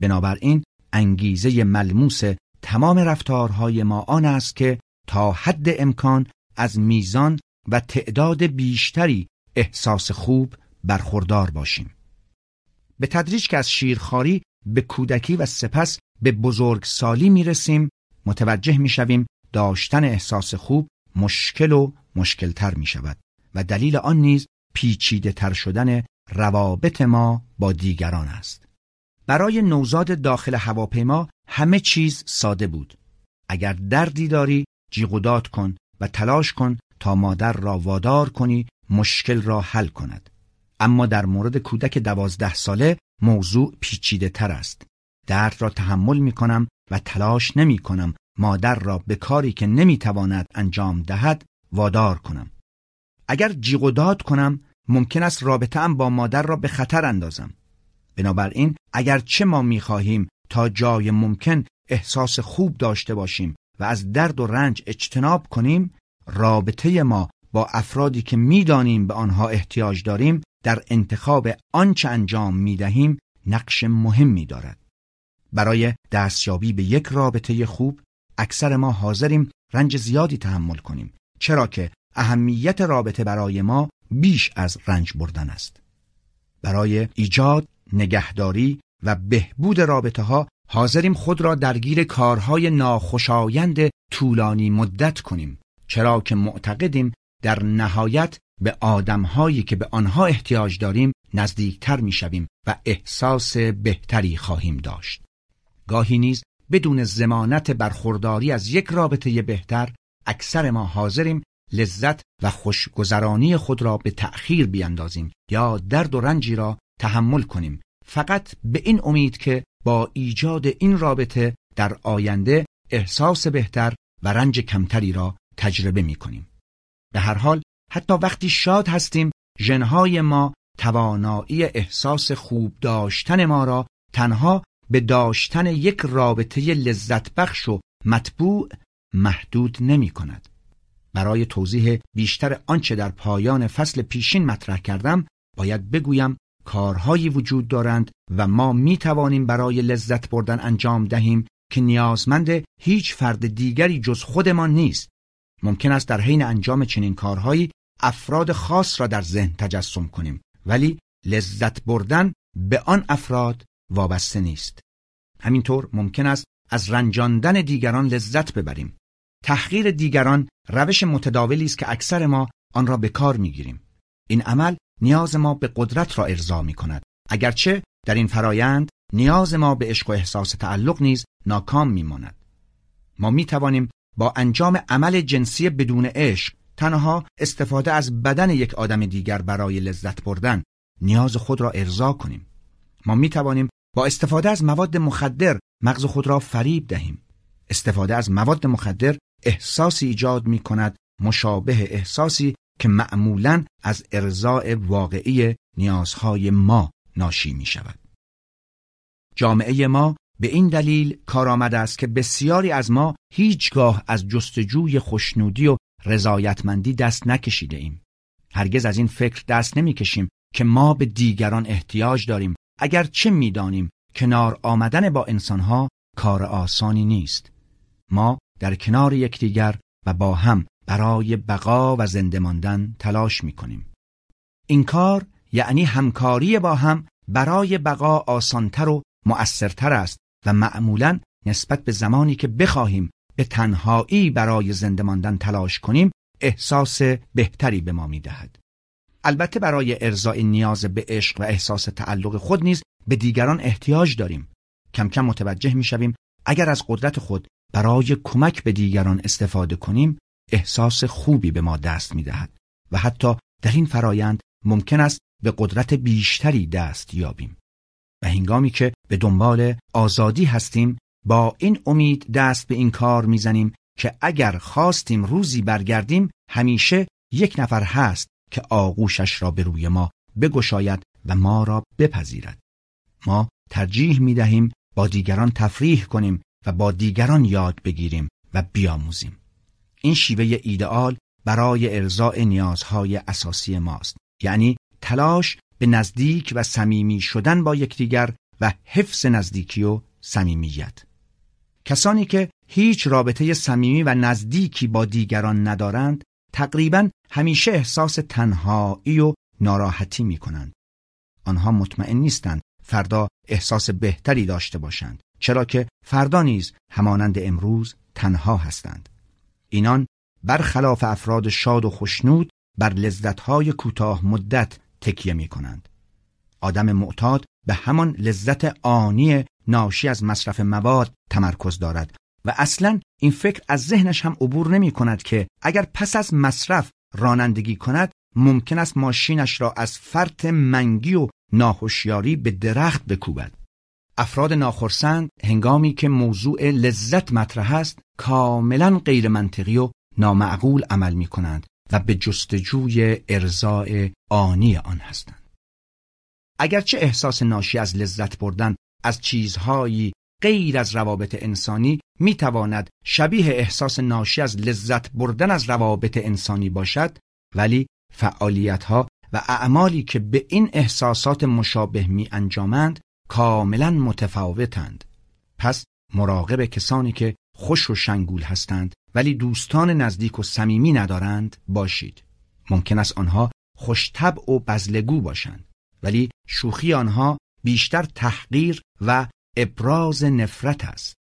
بنابراین انگیزه ملموس تمام رفتارهای ما آن است که تا حد امکان از میزان و تعداد بیشتری احساس خوب برخوردار باشیم. به تدریج که از شیرخواری به کودکی و سپس به بزرگسالی می رسیم متوجه می شویم داشتن احساس خوب مشکل و مشکلتر می شود و دلیل آن نیز پیچیده تر شدن روابط ما با دیگران است. برای نوزاد داخل هواپیما همه چیز ساده بود. اگر دردی داری جیغ کن و تلاش کن تا مادر را وادار کنی مشکل را حل کند. اما در مورد کودک دوازده ساله موضوع پیچیده تر است. درد را تحمل می کنم و تلاش نمی کنم مادر را به کاری که نمی تواند انجام دهد وادار کنم. اگر جیغ و داد کنم ممکن است رابطه با مادر را به خطر اندازم. بنابراین اگر چه ما می خواهیم تا جای ممکن احساس خوب داشته باشیم و از درد و رنج اجتناب کنیم رابطه ما با افرادی که می‌دانیم به آنها احتیاج داریم در انتخاب آنچه انجام می دهیم نقش مهمی دارد. برای دستیابی به یک رابطه خوب اکثر ما حاضریم رنج زیادی تحمل کنیم چرا که اهمیت رابطه برای ما بیش از رنج بردن است برای ایجاد نگهداری و بهبود رابطه ها حاضریم خود را درگیر کارهای ناخوشایند طولانی مدت کنیم چرا که معتقدیم در نهایت به آدمهایی که به آنها احتیاج داریم نزدیکتر می‌شویم و احساس بهتری خواهیم داشت. گاهی نیز بدون زمانت برخورداری از یک رابطه بهتر اکثر ما حاضریم لذت و خوشگذرانی خود را به تأخیر بیندازیم یا درد و رنجی را تحمل کنیم فقط به این امید که با ایجاد این رابطه در آینده احساس بهتر و رنج کمتری را تجربه می کنیم. به هر حال حتی وقتی شاد هستیم ژنهای ما توانایی احساس خوب داشتن ما را تنها به داشتن یک رابطه لذت بخش و مطبوع محدود نمی کند. برای توضیح بیشتر آنچه در پایان فصل پیشین مطرح کردم باید بگویم کارهایی وجود دارند و ما می توانیم برای لذت بردن انجام دهیم که نیازمند هیچ فرد دیگری جز خودمان نیست. ممکن است در حین انجام چنین کارهایی افراد خاص را در ذهن تجسم کنیم ولی لذت بردن به آن افراد وابسته نیست. همینطور ممکن است از رنجاندن دیگران لذت ببریم. تحقیر دیگران روش متداولی است که اکثر ما آن را به کار می‌گیریم. این عمل نیاز ما به قدرت را ارضا می کند. اگرچه در این فرایند نیاز ما به عشق و احساس تعلق نیز ناکام میماند. ما می توانیم با انجام عمل جنسی بدون عشق تنها استفاده از بدن یک آدم دیگر برای لذت بردن نیاز خود را ارضا کنیم. ما می توانیم با استفاده از مواد مخدر مغز خود را فریب دهیم. استفاده از مواد مخدر احساسی ایجاد می کند مشابه احساسی که معمولا از ارزاع واقعی نیازهای ما ناشی می شود. جامعه ما به این دلیل کارآمد است که بسیاری از ما هیچگاه از جستجوی خوشنودی و رضایتمندی دست نکشیده ایم. هرگز از این فکر دست نمی‌کشیم که ما به دیگران احتیاج داریم اگر چه می‌دانیم کنار آمدن با انسانها کار آسانی نیست. ما در کنار یکدیگر و با هم برای بقا و زنده ماندن تلاش می کنیم. این کار یعنی همکاری با هم برای بقا آسانتر و مؤثرتر است و معمولا نسبت به زمانی که بخواهیم به تنهایی برای زنده ماندن تلاش کنیم احساس بهتری به ما می‌دهد. البته برای ارزای نیاز به عشق و احساس تعلق خود نیز به دیگران احتیاج داریم. کم کم متوجه می اگر از قدرت خود برای کمک به دیگران استفاده کنیم احساس خوبی به ما دست می دهد و حتی در این فرایند ممکن است به قدرت بیشتری دست یابیم و هنگامی که به دنبال آزادی هستیم با این امید دست به این کار می‌زنیم که اگر خواستیم روزی برگردیم همیشه یک نفر هست که آغوشش را به روی ما بگشاید و ما را بپذیرد. ما ترجیح می دهیم با دیگران تفریح کنیم و با دیگران یاد بگیریم و بیاموزیم. این شیوه ایدئال برای ارضاء نیازهای اساسی ماست. یعنی تلاش به نزدیک و صمیمی شدن با یکدیگر و حفظ نزدیکی و صمیمیت. کسانی که هیچ رابطه صمیمی و نزدیکی با دیگران ندارند تقریبا همیشه احساس تنهایی و ناراحتی می کنند. آنها مطمئن نیستند فردا احساس بهتری داشته باشند چرا که فردا نیز همانند امروز تنها هستند. اینان برخلاف افراد شاد و خشنود بر لذتهای کوتاه مدت تکیه می کنند. آدم معتاد به همان لذت آنی ناشی از مصرف مواد تمرکز دارد و اصلا این فکر از ذهنش هم عبور نمی کند که اگر پس از مصرف رانندگی کند ممکن است ماشینش را از فرط منگی و ناهوشیاری به درخت بکوبد. افراد ناخرسند هنگامی که موضوع لذت مطرح است کاملا غیر منطقی و نامعقول عمل می کنند و به جستجوی ارزاع آنی آن هستند. اگرچه احساس ناشی از لذت بردن از چیزهایی غیر از روابط انسانی می تواند شبیه احساس ناشی از لذت بردن از روابط انسانی باشد ولی فعالیت ها و اعمالی که به این احساسات مشابه می انجامند کاملا متفاوتند. پس مراقب کسانی که خوش و شنگول هستند ولی دوستان نزدیک و صمیمی ندارند باشید. ممکن است آنها خوشتب و بزلگو باشند ولی شوخی آنها بیشتر تحقیر و ابراز نفرت است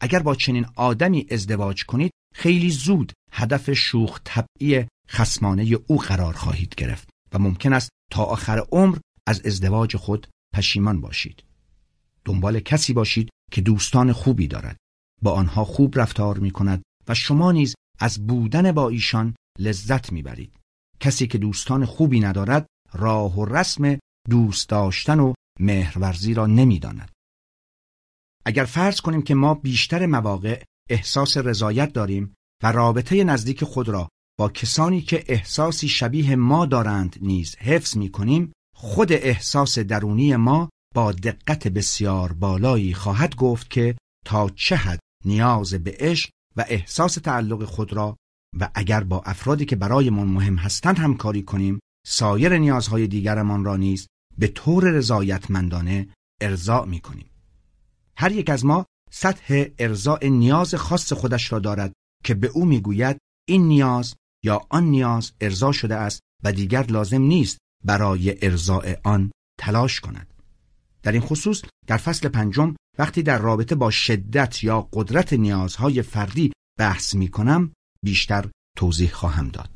اگر با چنین آدمی ازدواج کنید خیلی زود هدف شوخ طبعی خسمانه او قرار خواهید گرفت و ممکن است تا آخر عمر از ازدواج خود پشیمان باشید. دنبال کسی باشید که دوستان خوبی دارد. با آنها خوب رفتار می کند و شما نیز از بودن با ایشان لذت می برید. کسی که دوستان خوبی ندارد راه و رسم دوست داشتن و مهرورزی را نمی‌داند. اگر فرض کنیم که ما بیشتر مواقع احساس رضایت داریم و رابطه نزدیک خود را با کسانی که احساسی شبیه ما دارند نیز حفظ می کنیم خود احساس درونی ما با دقت بسیار بالایی خواهد گفت که تا چه حد نیاز به عشق و احساس تعلق خود را و اگر با افرادی که برایمان مهم هستند همکاری کنیم سایر نیازهای دیگرمان را نیز به طور رضایتمندانه ارضاع می کنیم. هر یک از ما سطح ارضاع نیاز خاص خودش را دارد که به او می‌گوید این نیاز یا آن نیاز ارضا شده است و دیگر لازم نیست برای ارضاع آن تلاش کند. در این خصوص در فصل پنجم وقتی در رابطه با شدت یا قدرت نیازهای فردی بحث می کنم بیشتر توضیح خواهم داد.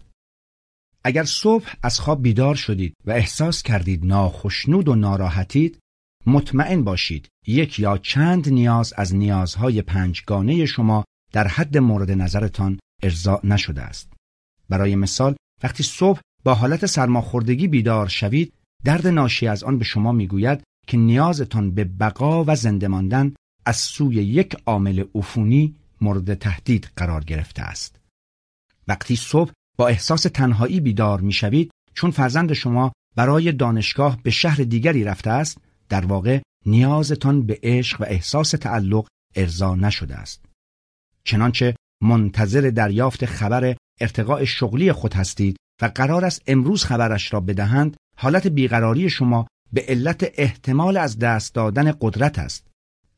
اگر صبح از خواب بیدار شدید و احساس کردید ناخشنود و ناراحتید مطمئن باشید یک یا چند نیاز از نیازهای پنجگانه شما در حد مورد نظرتان ارضاع نشده است. برای مثال وقتی صبح با حالت سرماخوردگی بیدار شوید درد ناشی از آن به شما می‌گوید که نیازتان به بقا و زنده ماندن از سوی یک عامل عفونی مورد تهدید قرار گرفته است. وقتی صبح با احساس تنهایی بیدار می‌شوید چون فرزند شما برای دانشگاه به شهر دیگری رفته است در واقع نیازتان به عشق و احساس تعلق ارضا نشده است. چنانچه منتظر دریافت خبر ارتقاء شغلی خود هستید و قرار است امروز خبرش را بدهند حالت بیقراری شما به علت احتمال از دست دادن قدرت است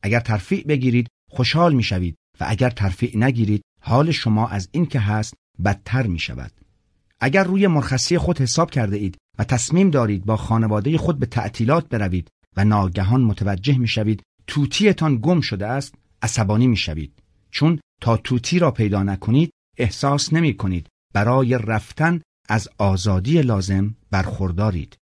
اگر ترفیع بگیرید خوشحال می شوید و اگر ترفیع نگیرید حال شما از این که هست بدتر می شود اگر روی مرخصی خود حساب کرده اید و تصمیم دارید با خانواده خود به تعطیلات بروید و ناگهان متوجه می شوید توتیتان گم شده است عصبانی می شوید چون تا توتی را پیدا نکنید احساس نمی کنید برای رفتن از آزادی لازم برخوردارید.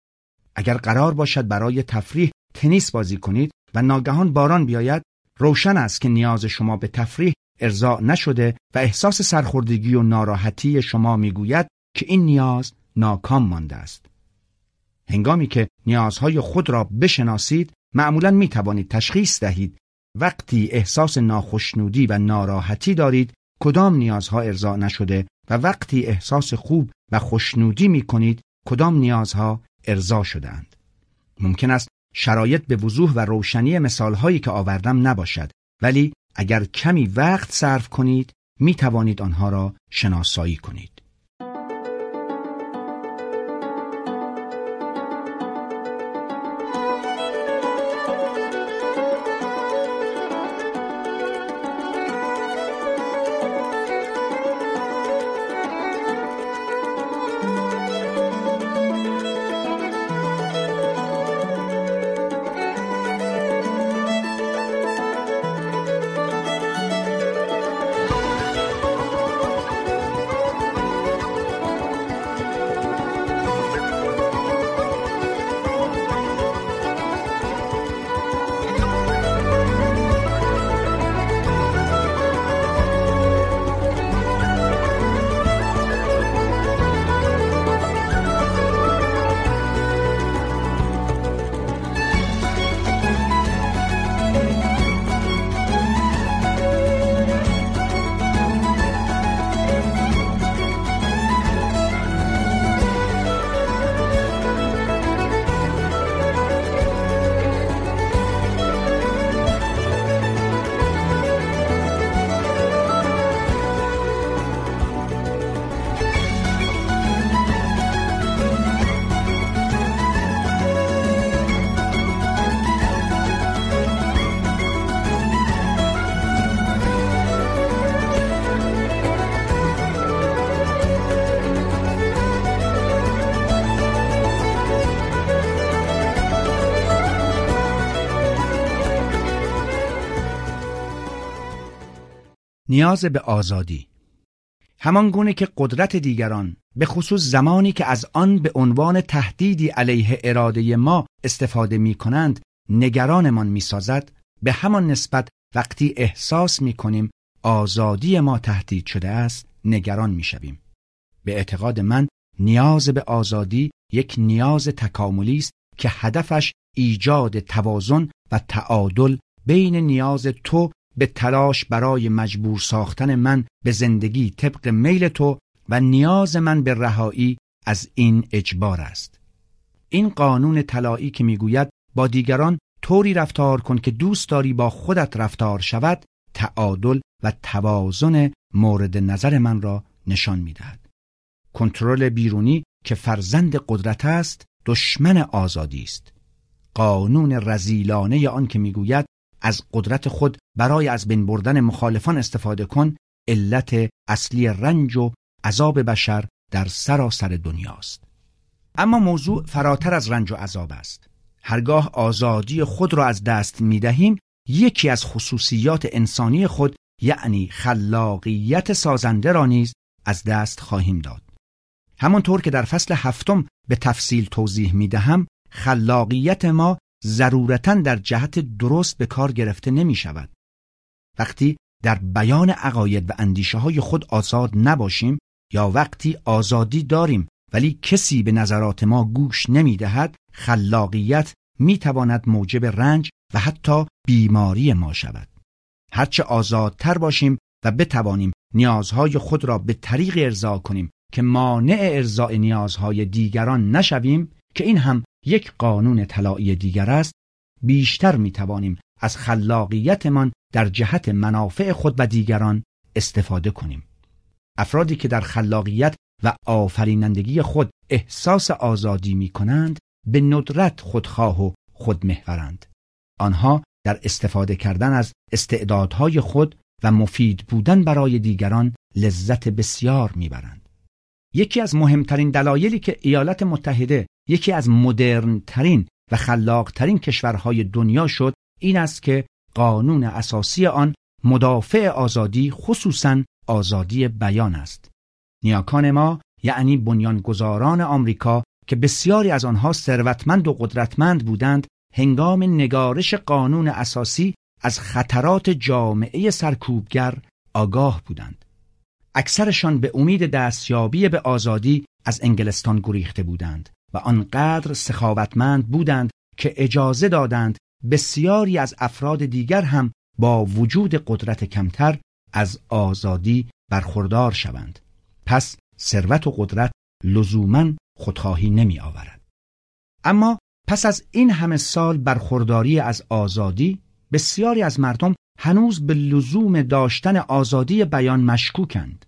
اگر قرار باشد برای تفریح تنیس بازی کنید و ناگهان باران بیاید روشن است که نیاز شما به تفریح ارضاع نشده و احساس سرخوردگی و ناراحتی شما می‌گوید که این نیاز ناکام مانده است. هنگامی که نیازهای خود را بشناسید معمولا می توانید تشخیص دهید وقتی احساس ناخشنودی و ناراحتی دارید کدام نیازها ارضاع نشده و وقتی احساس خوب و خوشنودی می کنید کدام نیازها ارضا شدهاند. ممکن است شرایط به وضوح و روشنی مثالهایی که آوردم نباشد ولی اگر کمی وقت صرف کنید می توانید آنها را شناسایی کنید. نیاز به آزادی همان گونه که قدرت دیگران به خصوص زمانی که از آن به عنوان تهدیدی علیه اراده ما استفاده می کنند نگرانمان می سازد به همان نسبت وقتی احساس می کنیم آزادی ما تهدید شده است نگران می شویم. به اعتقاد من نیاز به آزادی یک نیاز تکاملی است که هدفش ایجاد توازن و تعادل بین نیاز تو به تلاش برای مجبور ساختن من به زندگی طبق میل تو و نیاز من به رهایی از این اجبار است. این قانون طلایی که می‌گوید با دیگران طوری رفتار کن که دوست داری با خودت رفتار شود تعادل و توازن مورد نظر من را نشان می‌دهد. کنترل بیرونی که فرزند قدرت است دشمن آزادی است. قانون رزیلانه آن که می‌گوید از قدرت خود برای از بین بردن مخالفان استفاده کن علت اصلی رنج و عذاب بشر در سراسر دنیاست. اما موضوع فراتر از رنج و عذاب است. هرگاه آزادی خود را از دست می دهیم یکی از خصوصیات انسانی خود یعنی خلاقیت سازنده را نیز از دست خواهیم داد. همانطور که در فصل هفتم به تفصیل توضیح می دهم خلاقیت ما ضرورتا در جهت درست به کار گرفته نمی شود. وقتی در بیان عقاید و اندیشه های خود آزاد نباشیم یا وقتی آزادی داریم ولی کسی به نظرات ما گوش نمی دهد خلاقیت می تواند موجب رنج و حتی بیماری ما شود. هرچه آزادتر باشیم و بتوانیم نیازهای خود را به طریق ارضا کنیم که مانع ارضاء نیازهای دیگران نشویم که این هم یک قانون طلایی دیگر است بیشتر می توانیم از خلاقیتمان در جهت منافع خود و دیگران استفاده کنیم. افرادی که در خلاقیت و آفرینندگی خود احساس آزادی می کنند به ندرت خودخواه و خودمحورند. آنها در استفاده کردن از استعدادهای خود و مفید بودن برای دیگران لذت بسیار می‌برند. یکی از مهمترین دلایلی که ایالات متحده یکی از مدرن ترین و خلاق ترین کشورهای دنیا شد این است که قانون اساسی آن مدافع آزادی خصوصا آزادی بیان است. نیاکان ما یعنی بنیانگذاران آمریکا که بسیاری از آنها ثروتمند و قدرتمند بودند هنگام نگارش قانون اساسی از خطرات جامعه سرکوبگر آگاه بودند. اکثرشان به امید دستیابی به آزادی از انگلستان گریخته بودند و آنقدر سخاوتمند بودند که اجازه دادند بسیاری از افراد دیگر هم با وجود قدرت کمتر از آزادی برخوردار شوند. پس ثروت و قدرت لزوما خودخواهی نمی آورد اما پس از این همه سال برخورداری از آزادی بسیاری از مردم هنوز به لزوم داشتن آزادی بیان مشکوکند.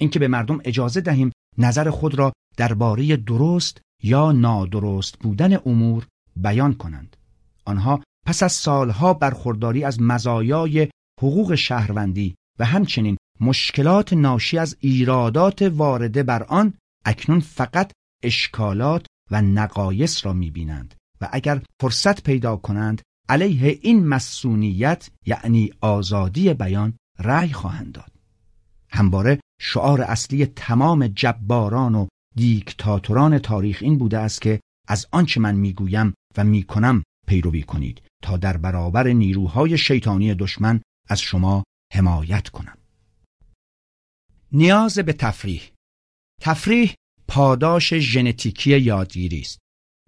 اینکه به مردم اجازه دهیم نظر خود را درباره درست یا نادرست بودن امور بیان کنند. آنها پس از سالها برخورداری از مزایای حقوق شهروندی و همچنین مشکلات ناشی از ایرادات وارده بر آن اکنون فقط اشکالات و نقایص را می‌بینند و اگر فرصت پیدا کنند علیه این مسئولیت یعنی آزادی بیان رأی خواهند داد. همواره شعار اصلی تمام جباران و دیکتاتوران تاریخ این بوده است که از آنچه من می‌گویم و می‌کنم پیروی کنید تا در برابر نیروهای شیطانی دشمن از شما حمایت کنم. نیاز به تفریح. تفریح پاداش ژنتیکی یادگیری است.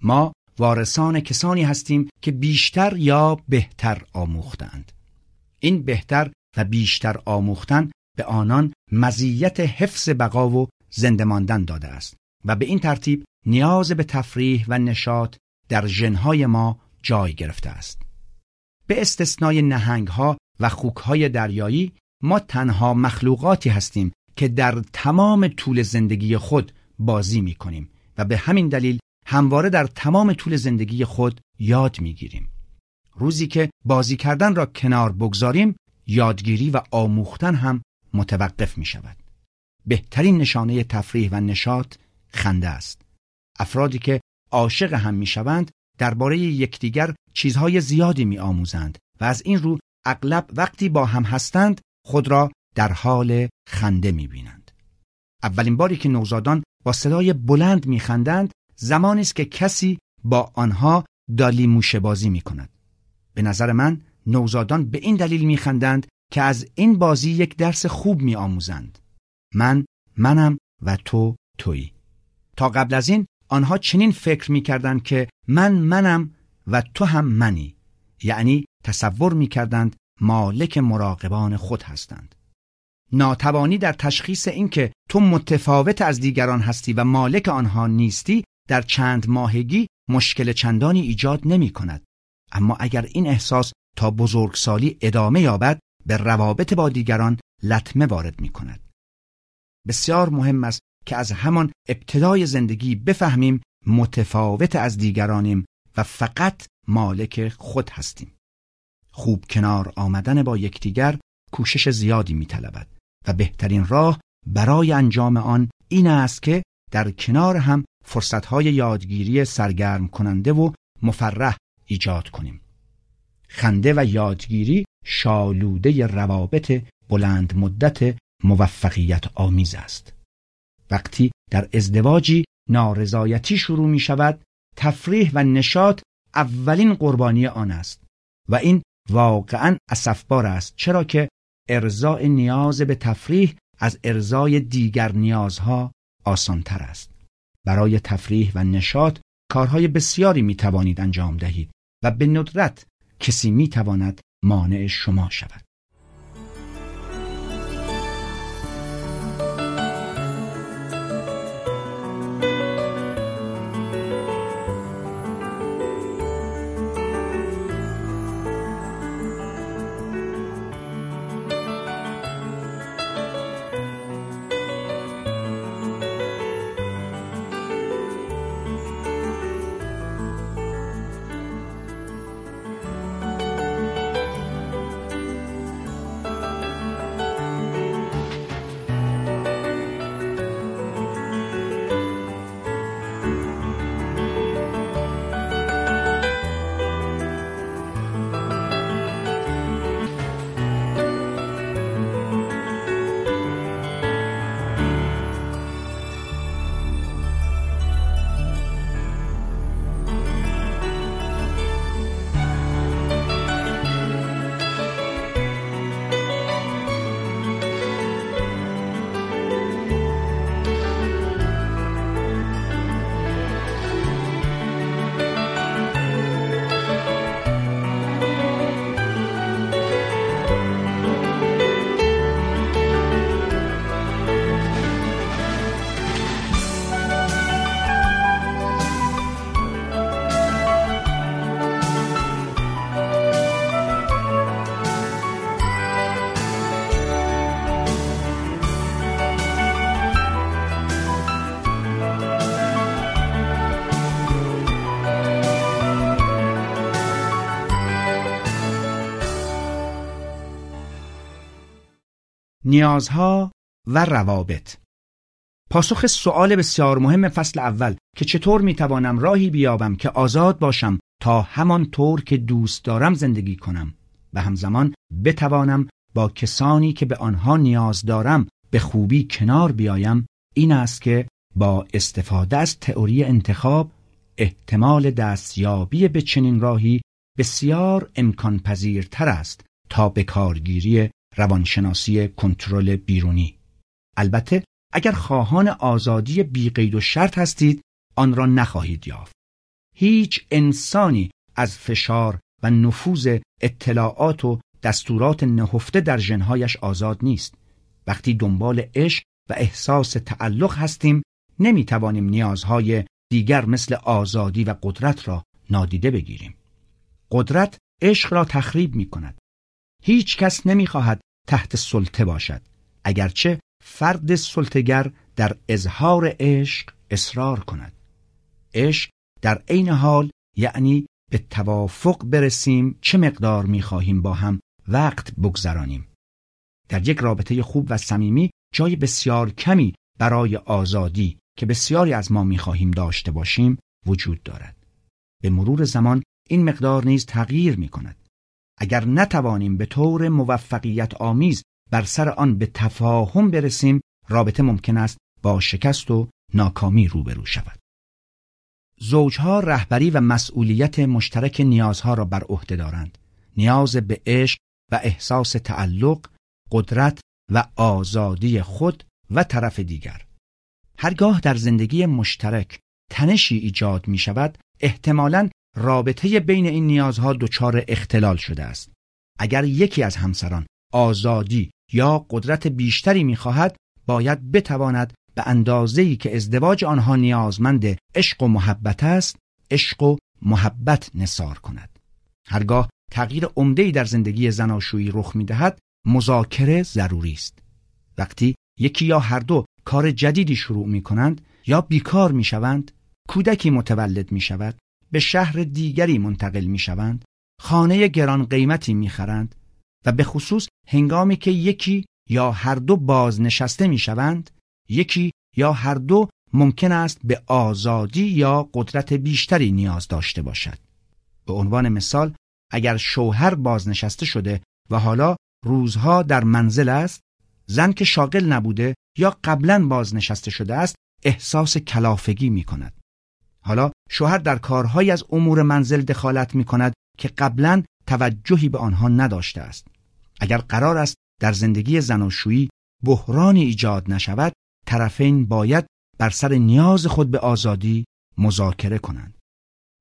ما وارثان کسانی هستیم که بیشتر یا بهتر آموختند این بهتر و بیشتر آموختن به آنان مزیت حفظ بقا و زنده ماندن داده است و به این ترتیب نیاز به تفریح و نشاط در ژنهای ما جای گرفته است. به استثنای نهنگها و خوکهای دریایی ما تنها مخلوقاتی هستیم که در تمام طول زندگی خود بازی می کنیم و به همین دلیل همواره در تمام طول زندگی خود یاد می گیریم. روزی که بازی کردن را کنار بگذاریم یادگیری و آموختن هم متوقف می شود. بهترین نشانه تفریح و نشاط خنده است. افرادی که عاشق هم می‌شوند درباره یکدیگر چیزهای زیادی می آموزند و از این رو اغلب وقتی با هم هستند خود را در حال خنده می بینند. اولین باری که نوزادان با صدای بلند میخندند زمانی است که کسی با آنها دالی موشه بازی می کند. به نظر من نوزادان به این دلیل میخندند که از این بازی یک درس خوب می آموزند. من منم و تو تویی. تا قبل از این آنها چنین فکر می‌کردند که من منم و تو هم منی. یعنی تصور می‌کردند مالک مراقبان خود هستند. ناتوانی در تشخیص اینکه تو متفاوت از دیگران هستی و مالک آنها نیستی در چند ماهگی مشکل چندانی ایجاد نمی کند. اما اگر این احساس تا بزرگسالی ادامه یابد به روابط با دیگران لطمه وارد می کند. بسیار مهم است که از همان ابتدای زندگی بفهمیم متفاوت از دیگرانیم و فقط مالک خود هستیم. خوب کنار آمدن با یکدیگر کوشش زیادی می طلبد و بهترین راه برای انجام آن این است که در کنار هم فرصتهای یادگیری سرگرم کننده و مفرح ایجاد کنیم. خنده و یادگیری شالوده روابط بلند مدت موفقیت آمیز است. وقتی در ازدواجی نارضایتی شروع می شود تفریح و نشاط اولین قربانی آن است و این واقعا اسفبار است چرا که ارزای نیاز به تفریح از ارزای دیگر نیازها آسانتر است برای تفریح و نشاط کارهای بسیاری می توانید انجام دهید و به ندرت کسی می تواند مانع شما شود نیازها و روابط. پاسخ سوال بسیار مهم فصل اول که چطور می‌توانم راهی بیابم که آزاد باشم تا همان طور که دوست دارم زندگی کنم و همزمان بتوانم با کسانی که به آنها نیاز دارم به خوبی کنار بیایم این است که با استفاده از تئوری انتخاب احتمال دستیابی به چنین راهی بسیار امکان پذیرتر است تا به کارگیری روانشناسی کنترل بیرونی. البته اگر خواهان آزادی بیقید و شرط هستید آن را نخواهید یافت. هیچ انسانی از فشار و نفوذ اطلاعات و دستورات نهفته در جنهایش آزاد نیست. وقتی دنبال عشق و احساس تعلق هستیم نمی توانیم نیازهای دیگر مثل آزادی و قدرت را نادیده بگیریم. قدرت عشق را تخریب می کند هیچ کس نمی خواهد تحت سلطه باشد. اگرچه فرد سلطگر در اظهار عشق اصرار کند. عشق در عین حال یعنی به توافق برسیم چه مقدار می‌خواهیم با هم وقت بگذرانیم. در یک رابطه خوب و صمیمی جای بسیار کمی برای آزادی که بسیاری از ما می‌خواهیم داشته باشیم وجود دارد. به مرور زمان این مقدار نیز تغییر می کند اگر نتوانیم به طور موفقیت آمیز بر سر آن به تفاهم برسیم رابطه ممکن است با شکست و ناکامی روبرو شود. زوجها رهبری و مسئولیت مشترک نیازها را بر عهده دارند. نیاز به عشق و احساس تعلق، قدرت و آزادی خود و طرف دیگر. هرگاه در زندگی مشترک تنشی ایجاد می شود، احتمالاً رابطه بین این نیازها دچار اختلال شده است. اگر یکی از همسران آزادی یا قدرت بیشتری می‌خواهد باید بتواند به اندازه‌ای که ازدواج آنها نیازمند عشق و محبت است عشق و محبت نصار کند هرگاه تغییر عمده‌ای در زندگی زناشویی رخ می‌دهد مذاکره ضروری است وقتی یکی یا هر دو کار جدیدی شروع می کنند یا بیکار می شوند کودکی متولد می شود به شهر دیگری منتقل می شوند خانه گران قیمتی می خرند و به خصوص هنگامی که یکی یا هر دو بازنشسته می شوند یکی یا هر دو ممکن است به آزادی یا قدرت بیشتری نیاز داشته باشد. به عنوان مثال اگر شوهر بازنشسته شده و حالا روزها در منزل است زن که شاغل نبوده یا قبلا بازنشسته شده است احساس کلافگی می کند حالا شوهر در کارهایی از امور منزل دخالت می کند که قبلا توجهی به آنها نداشته است. اگر قرار است در زندگی زناشویی بحرانی ایجاد نشود طرفین باید بر سر نیاز خود به آزادی مذاکره کنند.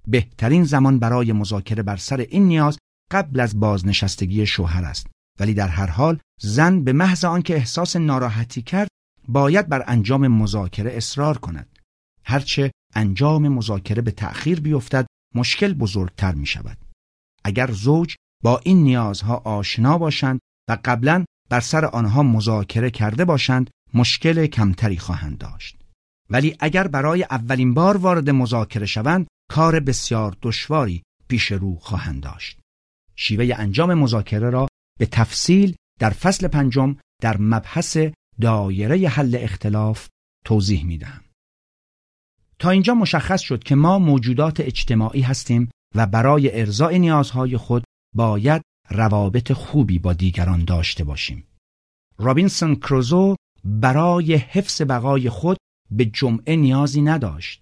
بهترین زمان برای مذاکره بر سر این نیاز قبل از بازنشستگی شوهر است. ولی در هر حال زن به محض آنکه احساس ناراحتی کرد باید بر انجام مذاکره اصرار کند. هرچه انجام مذاکره به تأخیر بیفتد مشکل بزرگتر می شود اگر زوج با این نیازها آشنا باشند و قبلا بر سر آنها مذاکره کرده باشند مشکل کمتری خواهند داشت. ولی اگر برای اولین بار وارد مذاکره شوند کار بسیار دشواری پیش رو خواهند داشت. شیوه انجام مذاکره را به تفصیل در فصل پنجم در مبحث دایره حل اختلاف توضیح می دهم. تا اینجا مشخص شد که ما موجودات اجتماعی هستیم و برای ارزای نیازهای خود باید روابط خوبی با دیگران داشته باشیم. رابینسون کروزو برای حفظ بقای خود به جمعه نیازی نداشت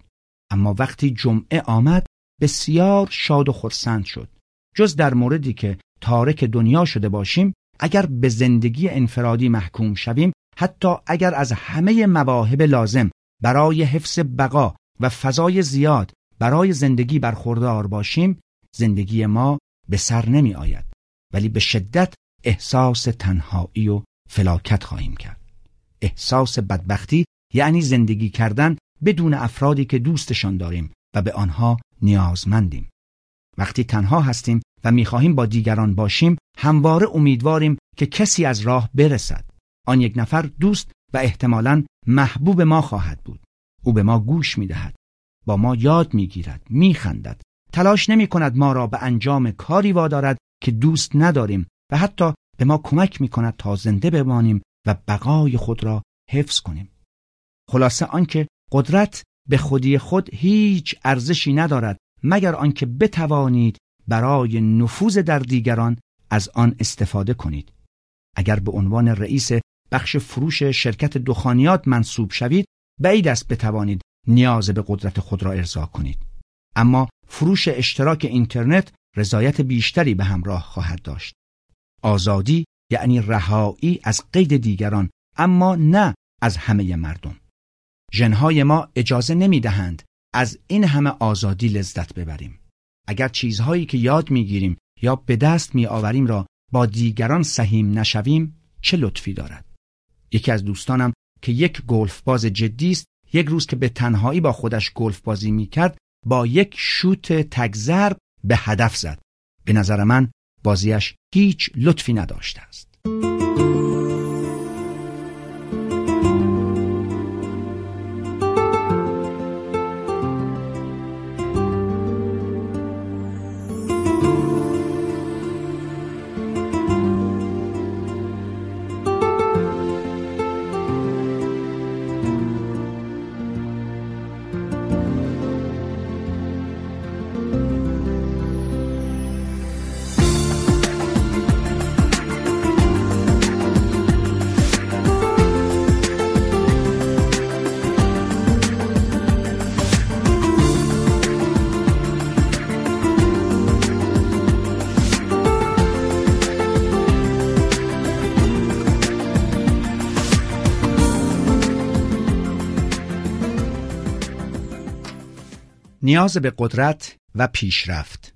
اما وقتی جمعه آمد بسیار شاد و خرسند شد جز در موردی که تارک دنیا شده باشیم اگر به زندگی انفرادی محکوم شویم حتی اگر از همه مواهب لازم برای حفظ بقا و فضای زیاد برای زندگی برخوردار باشیم زندگی ما به سر نمی آید. ولی به شدت احساس تنهایی و فلاکت خواهیم کرد. احساس بدبختی یعنی زندگی کردن بدون افرادی که دوستشان داریم و به آنها نیازمندیم. وقتی تنها هستیم و می‌خواهیم با دیگران باشیم همواره امیدواریم که کسی از راه برسد. آن یک نفر دوست و احتمالا محبوب ما خواهد بود. او به ما گوش می‌دهد. با ما یاد می‌گیرد میخندد. تلاش نمی کند ما را به انجام کاری وادارد که دوست نداریم و حتی به ما کمک می کند تا زنده بمانیم و بقای خود را حفظ کنیم. خلاصه آنکه قدرت به خودی خود هیچ ارزشی ندارد مگر آنکه بتوانید برای نفوذ در دیگران از آن استفاده کنید. اگر به عنوان رئیس بخش فروش شرکت دخانیات منصوب شوید بعید است بتوانید نیاز به قدرت خود را ارضا کنید. اما فروش اشتراک اینترنت رضایت بیشتری به همراه خواهد داشت. آزادی یعنی رهایی از قید دیگران اما نه از همه مردم. ژنهای ما اجازه نمی دهند از این همه آزادی لذت ببریم. اگر چیزهایی که یاد می‌گیریم یا به دست می آوریم را با دیگران سهیم نشویم چه لطفی دارد؟ یکی از دوستانم که یک گلف باز جدی است یک روز که به تنهایی با خودش گلف بازی می کرد با یک شوت تگذرب به هدف زد. به نظر من بازیش هیچ لطفی نداشته است. نیاز به قدرت و پیشرفت.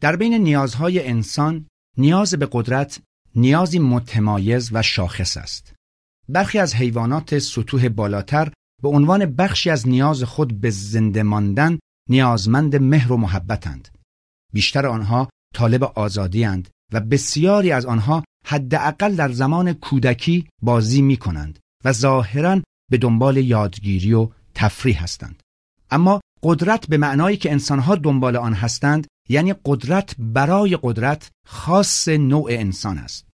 در بین نیازهای انسان نیاز به قدرت نیازی متمایز و شاخص است. برخی از حیوانات سطوح بالاتر به عنوان بخشی از نیاز خود به زنده ماندن نیازمند مهر و محبتند. بیشتر آنها طالب آزادی اند و بسیاری از آنها حداقل در زمان کودکی بازی می کنند و ظاهرا به دنبال یادگیری و تفریح هستند. اما قدرت به معنایی که انسانها دنبال آن هستند یعنی قدرت برای قدرت خاص نوع انسان است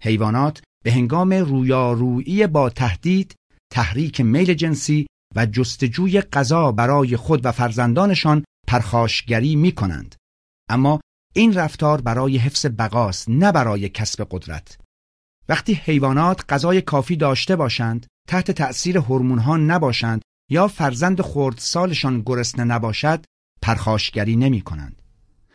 حیوانات به هنگام رویارویی با تهدید تحریک میل جنسی و جستجوی غذا برای خود و فرزندانشان پرخاشگری می کنند. اما این رفتار برای حفظ بقاست نه برای کسب قدرت. وقتی حیوانات غذای کافی داشته باشند، تحت تأثیر ها نباشند یا فرزند خردسالشان گرسنه نباشد، پرخاشگری نمی کنند.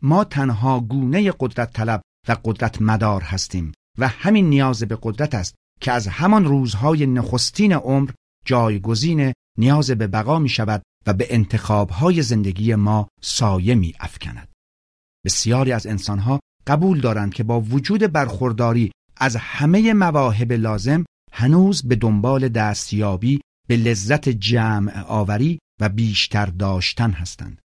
ما تنها گونه قدرت طلب و قدرت مدار هستیم و همین نیاز به قدرت است که از همان روزهای نخستین عمر جایگزین نیاز به بقا می شود و به انتخابهای زندگی ما سایه می افکند. بسیاری از انسانها قبول دارند که با وجود برخورداری از همه مواهب لازم هنوز به دنبال دستیابی به لذت جمع آوری و بیشتر داشتن هستند.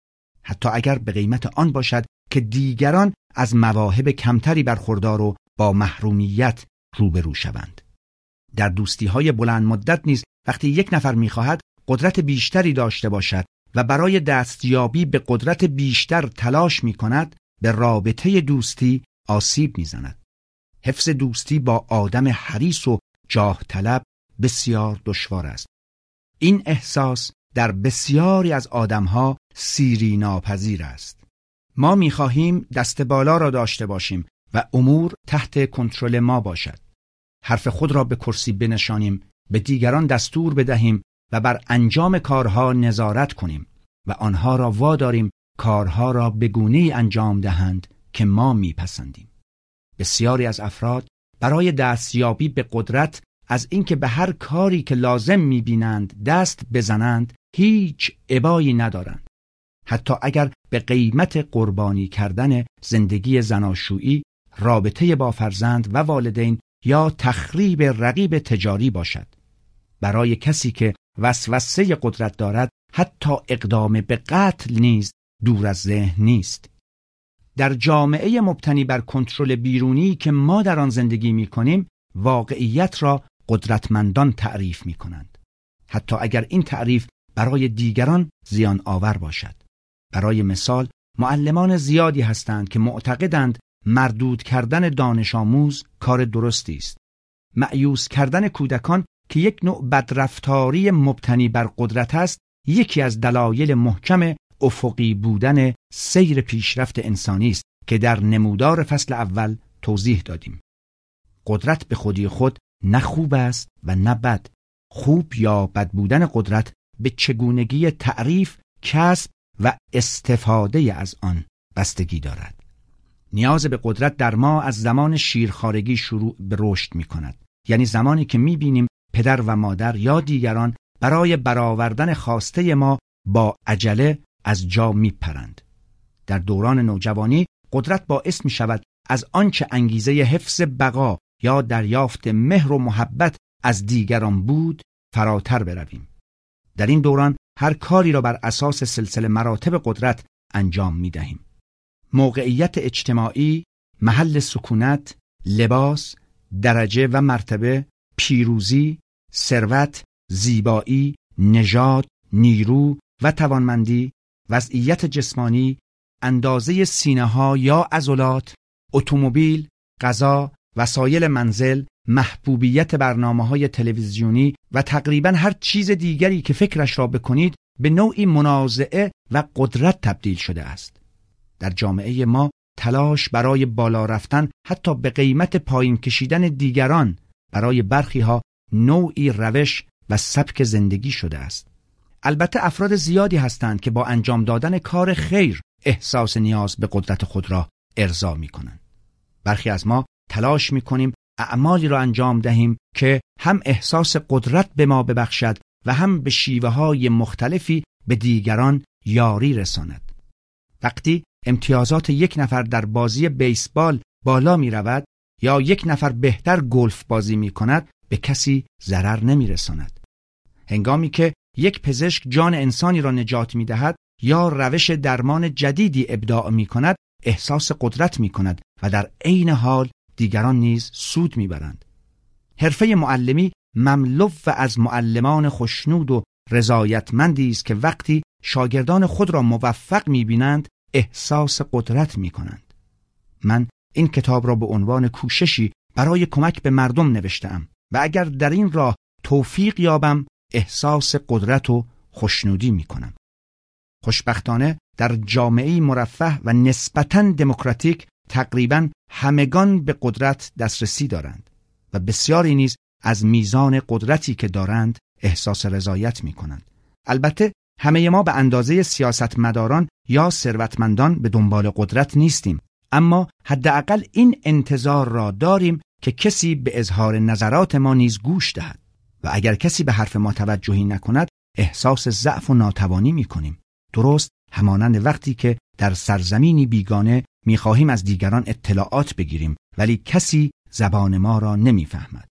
حتی اگر به قیمت آن باشد که دیگران از مواهب کمتری برخوردار و با محرومیت روبرو شوند. در دوستی های بلند مدت نیز وقتی یک نفر می‌خواهد قدرت بیشتری داشته باشد و برای دستیابی به قدرت بیشتر تلاش می کند به رابطه دوستی آسیب می‌زند. حفظ دوستی با آدم حریص و جاه طلب بسیار دشوار است. این احساس در بسیاری از آدمها سیری ناپذیر است. ما می‌خواهیم دست بالا را داشته باشیم و امور تحت کنترل ما باشد. حرف خود را به کرسی بنشانیم، به دیگران دستور بدهیم و بر انجام کارها نظارت کنیم و آنها را واداریم کارها را به گونه انجام دهند که ما میپسندیم. بسیاری از افراد برای دستیابی به قدرت از اینکه به هر کاری که لازم می‌بینند دست بزنند هیچ عبایی ندارند. حتی اگر به قیمت قربانی کردن زندگی زناشویی، رابطه با فرزند و والدین یا تخریب رقیب تجاری باشد. برای کسی که وسوسه قدرت دارد حتی اقدام به قتل نیز دور از ذهن نیست. در جامعه مبتنی بر کنترل بیرونی که ما در آن زندگی می کنیم واقعیت را قدرتمندان تعریف می کنند. حتی اگر این تعریف برای دیگران زیان آور باشد. برای مثال معلمان زیادی هستند که معتقدند مردود کردن دانش آموز کار درستی است. معیوس کردن کودکان که یک نوع بدرفتاری مبتنی بر قدرت است یکی از دلایل محکم افقی بودن سیر پیشرفت انسانی است که در نمودار فصل اول توضیح دادیم. قدرت به خودی خود نه خوب است و نه بد. خوب یا بد بودن قدرت به چگونگی تعریف، کسب و استفاده از آن بستگی دارد. نیاز به قدرت در ما از زمان شیرخارگی شروع به رشد می کند. یعنی زمانی که می بینیم پدر و مادر یا دیگران برای برآوردن خواسته ما با عجله از جا می پرند. در دوران نوجوانی قدرت باعث می شود از آنچه انگیزه حفظ بقا یا دریافت مهر و محبت از دیگران بود فراتر برویم. در این دوران هر کاری را بر اساس سلسله مراتب قدرت انجام می دهیم. موقعیت اجتماعی، محل سکونت، لباس، درجه و مرتبه، پیروزی، ثروت، زیبایی، نژاد، نیرو و توانمندی، وضعیت جسمانی، اندازه سینه ها یا عضلات، اتومبیل، غذا، وسایل منزل، محبوبیت برنامه های تلویزیونی و تقریبا هر چیز دیگری که فکرش را بکنید به نوعی منازعه و قدرت تبدیل شده است. در جامعه ما تلاش برای بالا رفتن حتی به قیمت پایین کشیدن دیگران برای برخی ها نوعی روش و سبک زندگی شده است. البته افراد زیادی هستند که با انجام دادن کار خیر احساس نیاز به قدرت خود را ارضا می کنند. برخی از ما تلاش می کنیم اعمالی را انجام دهیم که هم احساس قدرت به ما ببخشد و هم به شیوه های مختلفی به دیگران یاری رساند وقتی امتیازات یک نفر در بازی بیسبال بالا می رود یا یک نفر بهتر گلف بازی می کند به کسی ضرر نمی رساند. هنگامی که یک پزشک جان انسانی را نجات می دهد یا روش درمان جدیدی ابداع می کند احساس قدرت می کند و در عین حال دیگران نیز سود می برند. حرفه معلمی مملو و از معلمان خوشنود و رضایتمندی است که وقتی شاگردان خود را موفق می بینند احساس قدرت می کنند. من این کتاب را به عنوان کوششی برای کمک به مردم نوشتم و اگر در این راه توفیق یابم احساس قدرت و خوشنودی می کنم. خوشبختانه در جامعه مرفه و نسبتاً دموکراتیک تقریبا همگان به قدرت دسترسی دارند و بسیاری نیز از میزان قدرتی که دارند احساس رضایت می کنند. البته همه ما به اندازه سیاستمداران یا ثروتمندان به دنبال قدرت نیستیم اما حداقل این انتظار را داریم که کسی به اظهار نظرات ما نیز گوش دهد و اگر کسی به حرف ما توجهی نکند احساس ضعف و ناتوانی می کنیم درست همانند وقتی که در سرزمینی بیگانه می‌خواهیم از دیگران اطلاعات بگیریم ولی کسی زبان ما را نمی‌فهمد.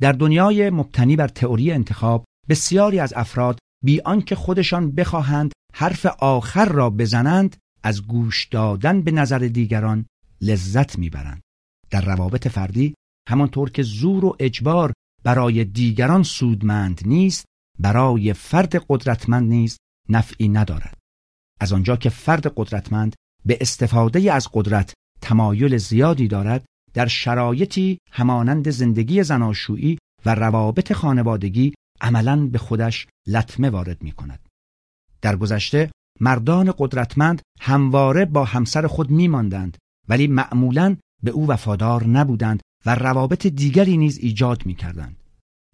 در دنیای مبتنی بر تئوری انتخاب بسیاری از افراد بی آنکه خودشان بخواهند حرف آخر را بزنند از گوش دادن به نظر دیگران لذت می‌برند. در روابط فردی همانطور که زور و اجبار برای دیگران سودمند نیست برای فرد قدرتمند نیست نفعی ندارد از آنجا که فرد قدرتمند به استفاده از قدرت تمایل زیادی دارد در شرایطی همانند زندگی زناشویی و روابط خانوادگی عملا به خودش لطمه وارد می کند. در گذشته مردان قدرتمند همواره با همسر خود می ماندند ولی معمولا به او وفادار نبودند و روابط دیگری نیز ایجاد می کردند.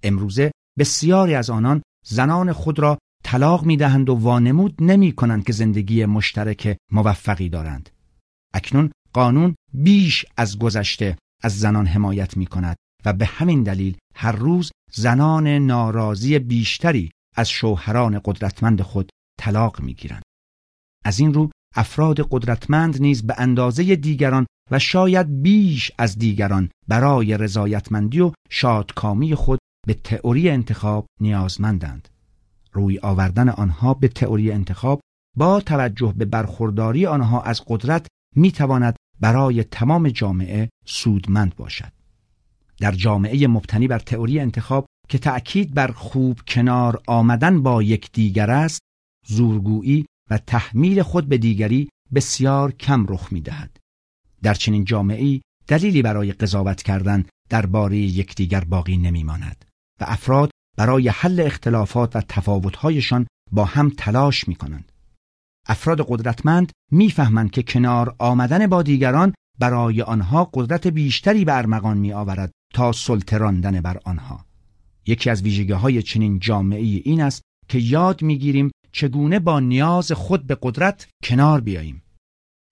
امروزه بسیاری از آنان زنان خود را طلاق می دهند و وانمود نمی کنند که زندگی مشترک موفقی دارند. اکنون قانون بیش از گذشته از زنان حمایت می کند و به همین دلیل هر روز زنان ناراضی بیشتری از شوهران قدرتمند خود طلاق می گیرند. از این رو افراد قدرتمند نیز به اندازه دیگران و شاید بیش از دیگران برای رضایتمندی و شادکامی خود به تئوری انتخاب نیازمندند. روی آوردن آنها به تئوری انتخاب با توجه به برخورداری آنها از قدرت می تواند برای تمام جامعه سودمند باشد. در جامعه مبتنی بر تئوری انتخاب که تأکید بر خوب کنار آمدن با یکدیگر است، زورگویی و تحمیل خود به دیگری بسیار کم رخ می دهد. در چنین جامعه دلیلی برای قضاوت کردن درباره یکدیگر باقی نمی ماند و افراد برای حل اختلافات و تفاوتهایشان با هم تلاش می کنند. افراد قدرتمند می‌فهمند که کنار آمدن با دیگران برای آنها قدرت بیشتری به ارمغان می آورد تا سلطه راندن بر آنها. یکی از ویژگی های چنین جامعه این است که یاد می‌گیریم چگونه با نیاز خود به قدرت کنار بیاییم.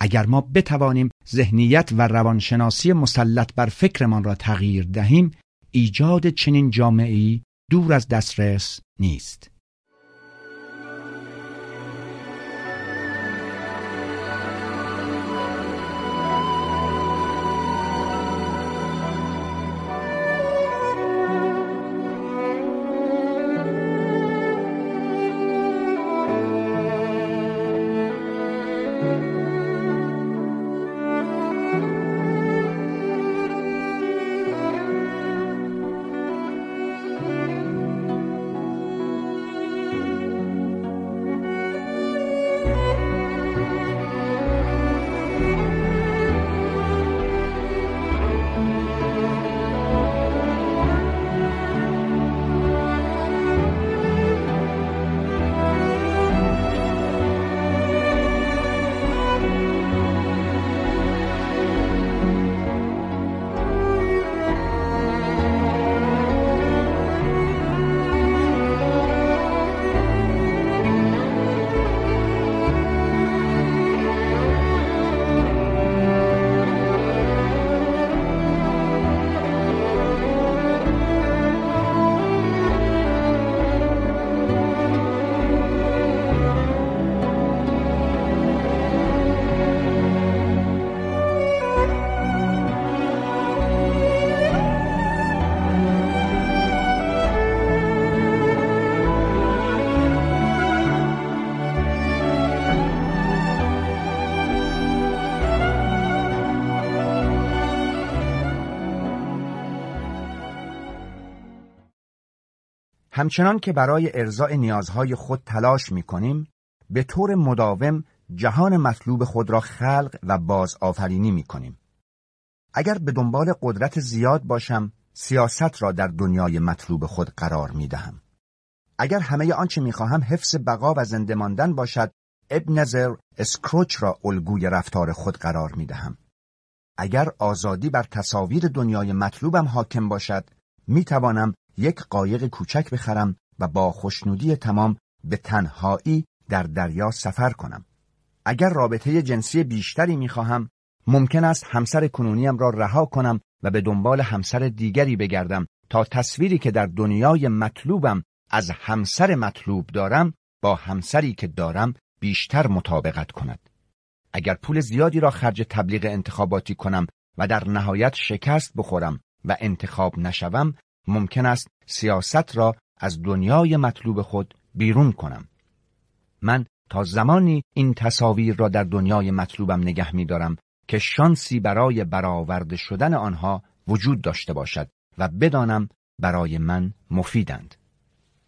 اگر ما بتوانیم ذهنیت و روانشناسی مسلط بر فکرمان را تغییر دهیم ایجاد چنین جامعه دور از دسترس نیست. همچنان که برای ارزای نیازهای خود تلاش می کنیم، به طور مداوم جهان مطلوب خود را خلق و باز آفرینی می کنیم. اگر به دنبال قدرت زیاد باشم، سیاست را در دنیای مطلوب خود قرار می دهم. اگر همه آنچه می خواهم حفظ بقا و زنده ماندن باشد، ابن نظر اسکروچ را الگوی رفتار خود قرار می دهم. اگر آزادی بر تصاویر دنیای مطلوبم حاکم باشد، می توانم یک قایق کوچک بخرم و با خوشنودی تمام به تنهایی در دریا سفر کنم. اگر رابطه جنسی بیشتری می خواهم، ممکن است همسر کنونیم را رها کنم و به دنبال همسر دیگری بگردم تا تصویری که در دنیای مطلوبم از همسر مطلوب دارم با همسری که دارم بیشتر مطابقت کند. اگر پول زیادی را خرج تبلیغ انتخاباتی کنم و در نهایت شکست بخورم و انتخاب نشوم ممکن است سیاست را از دنیای مطلوب خود بیرون کنم. من تا زمانی این تصاویر را در دنیای مطلوبم نگه می دارم که شانسی برای برآورده شدن آنها وجود داشته باشد و بدانم برای من مفیدند.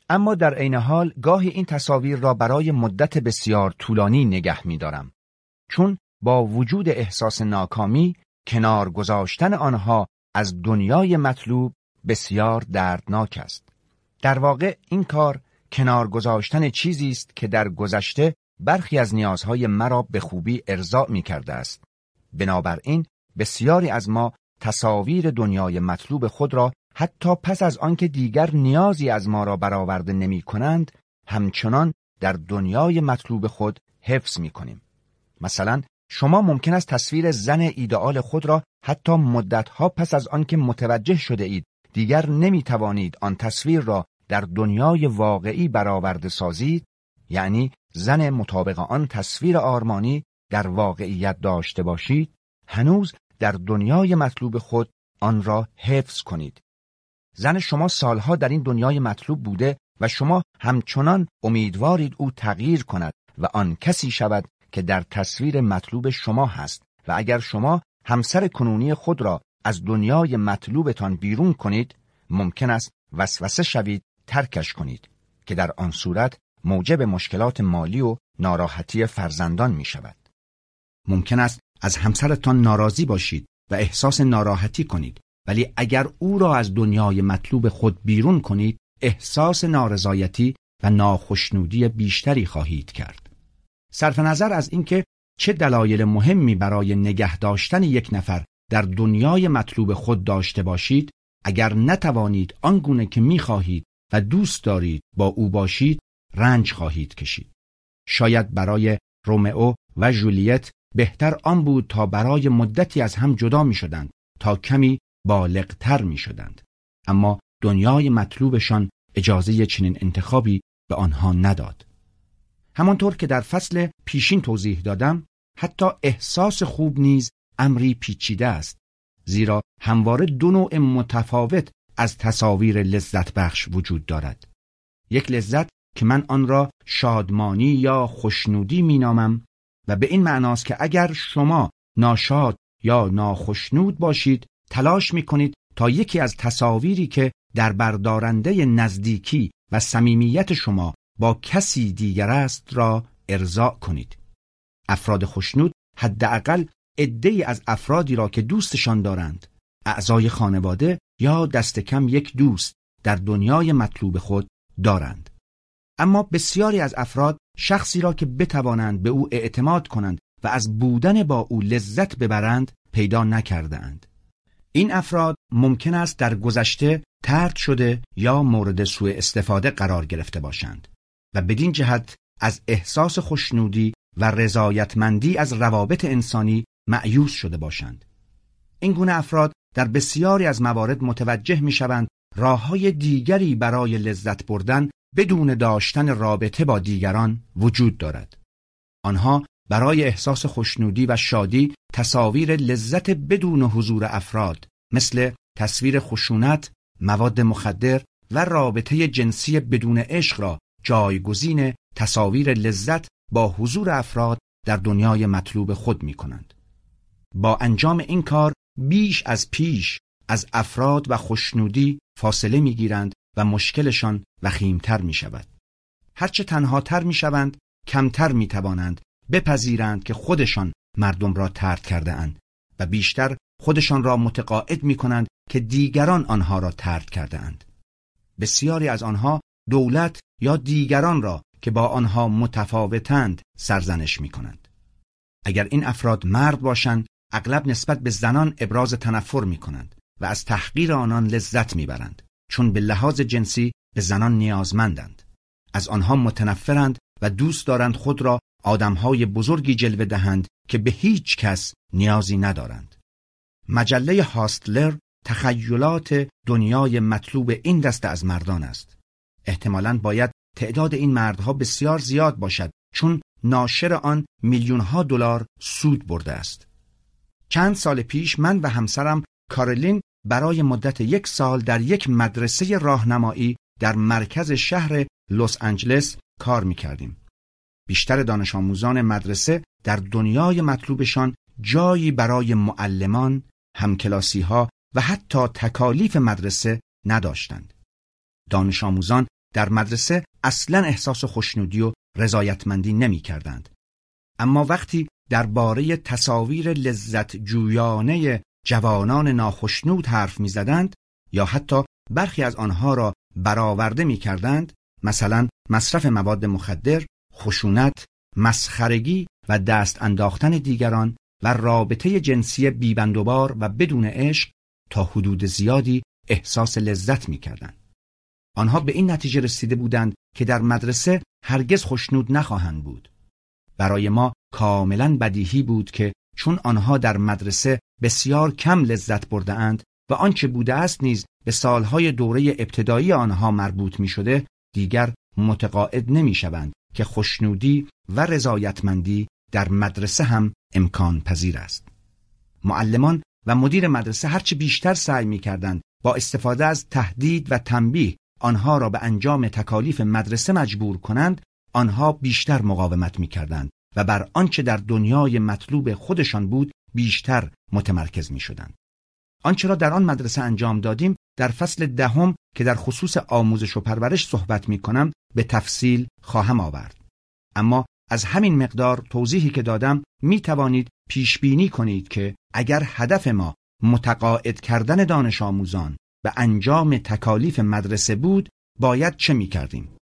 اما در عین حال گاهی این تصاویر را برای مدت بسیار طولانی نگه می دارم. چون با وجود احساس ناکامی کنار گذاشتن آنها از دنیای مطلوب بسیار دردناک است. در واقع این کار کنار گذاشتن چیزی است که در گذشته برخی از نیازهای مرا به خوبی ارضا می کرده است. بنابراین بسیاری از ما تصاویر دنیای مطلوب خود را حتی پس از آنکه دیگر نیازی از ما را برآورده نمی کنند همچنان در دنیای مطلوب خود حفظ می کنیم. مثلا شما ممکن است تصویر زن ایدئال خود را حتی مدتها پس از آنکه متوجه شده اید دیگر نمی توانید آن تصویر را در دنیای واقعی برآورده سازید یعنی زن مطابق آن تصویر آرمانی در واقعیت داشته باشید هنوز در دنیای مطلوب خود آن را حفظ کنید. زن شما سالها در این دنیای مطلوب بوده و شما همچنان امیدوارید او تغییر کند و آن کسی شود که در تصویر مطلوب شما هست و اگر شما همسر کنونی خود را از دنیای مطلوبتان بیرون کنید ممکن است وسوسه شوید ترکش کنید که در آن صورت موجب مشکلات مالی و ناراحتی فرزندان می شود. ممکن است از همسرتان ناراضی باشید و احساس ناراحتی کنید ولی اگر او را از دنیای مطلوب خود بیرون کنید احساس نارضایتی و ناخشنودی بیشتری خواهید کرد. صرف نظر از اینکه چه دلایل مهمی برای نگه داشتن یک نفر در دنیای مطلوب خود داشته باشید اگر نتوانید آنگونه که می‌خواهید و دوست دارید با او باشید رنج خواهید کشید شاید برای رومئو و جولیت بهتر آن بود تا برای مدتی از هم جدا می شدند تا کمی بالغتر می شدند. اما دنیای مطلوبشان اجازه چنین انتخابی به آنها نداد. همانطور که در فصل پیشین توضیح دادم حتی احساس خوب نیز امری پیچیده است زیرا همواره دو نوع متفاوت از تصاویر لذت بخش وجود دارد. یک لذت که من آن را شادمانی یا خوشنودی مینامم و به این معناست که اگر شما ناشاد یا ناخشنود باشید تلاش می کنید تا یکی از تصاویری که در بردارنده نزدیکی و صمیمیت شما با کسی دیگر است را ارضا کنید. افراد خوشنود حداقل عدهای از افرادی را که دوستشان دارند اعضای خانواده یا دست کم یک دوست در دنیای مطلوب خود دارند اما بسیاری از افراد شخصی را که بتوانند به او اعتماد کنند و از بودن با او لذت ببرند پیدا نکرده اند. این افراد ممکن است در گذشته ترد شده یا مورد سوء استفاده قرار گرفته باشند و بدین جهت از احساس خوشنودی و رضایتمندی از روابط انسانی معیوس شده باشند. این گونه افراد در بسیاری از موارد متوجه می شوند راه های دیگری برای لذت بردن بدون داشتن رابطه با دیگران وجود دارد. آنها برای احساس خوشنودی و شادی تصاویر لذت بدون حضور افراد مثل تصویر خشونت، مواد مخدر و رابطه جنسی بدون عشق را جایگزین تصاویر لذت با حضور افراد در دنیای مطلوب خود می کنند. با انجام این کار بیش از پیش از افراد و خوشنودی فاصله می گیرند و مشکلشان وخیمتر می شود. هرچه تنهاتر می شوند کمتر می توانند بپذیرند که خودشان مردم را ترد کرده اند و بیشتر خودشان را متقاعد می کنند که دیگران آنها را ترد کرده اند. بسیاری از آنها دولت یا دیگران را که با آنها متفاوتند سرزنش می کنند. اگر این افراد مرد باشند اغلب نسبت به زنان ابراز تنفر می کنند و از تحقیر آنان لذت می برند چون به لحاظ جنسی به زنان نیازمندند. از آنها متنفرند و دوست دارند خود را آدمهای بزرگی جلوه دهند که به هیچ کس نیازی ندارند. مجله هاستلر تخیلات دنیای مطلوب این دسته از مردان است. احتمالاً باید تعداد این مردها بسیار زیاد باشد چون ناشر آن میلیون ها دلار سود برده است. چند سال پیش من و همسرم کارلین برای مدت یک سال در یک مدرسه راهنمایی در مرکز شهر لس آنجلس کار می کردیم. بیشتر دانش آموزان مدرسه در دنیای مطلوبشان جایی برای معلمان، همکلاسی ها و حتی تکالیف مدرسه نداشتند. دانش آموزان در مدرسه اصلا احساس خوشنودی و رضایتمندی نمی کردند. اما وقتی درباره تصاویر لذت جویانه جوانان ناخشنود حرف می زدند یا حتی برخی از آنها را برآورده می کردند مثلا مصرف مواد مخدر، خشونت، مسخرگی و دست انداختن دیگران و رابطه جنسی بیبندوبار و بدون عشق تا حدود زیادی احساس لذت می کردن. آنها به این نتیجه رسیده بودند که در مدرسه هرگز خوشنود نخواهند بود. برای ما کاملا بدیهی بود که چون آنها در مدرسه بسیار کم لذت برده اند و آنچه بوده است نیز به سالهای دوره ابتدایی آنها مربوط می شده دیگر متقاعد نمی شوند که خوشنودی و رضایتمندی در مدرسه هم امکان پذیر است. معلمان و مدیر مدرسه هرچه بیشتر سعی می کردند با استفاده از تهدید و تنبیه آنها را به انجام تکالیف مدرسه مجبور کنند آنها بیشتر مقاومت می کردند و بر آنچه در دنیای مطلوب خودشان بود بیشتر متمرکز می شدند. آنچه را در آن مدرسه انجام دادیم در فصل دهم که در خصوص آموزش و پرورش صحبت می کنم به تفصیل خواهم آورد. اما از همین مقدار توضیحی که دادم می توانید پیش بینی کنید که اگر هدف ما متقاعد کردن دانش آموزان به انجام تکالیف مدرسه بود باید چه می کردیم؟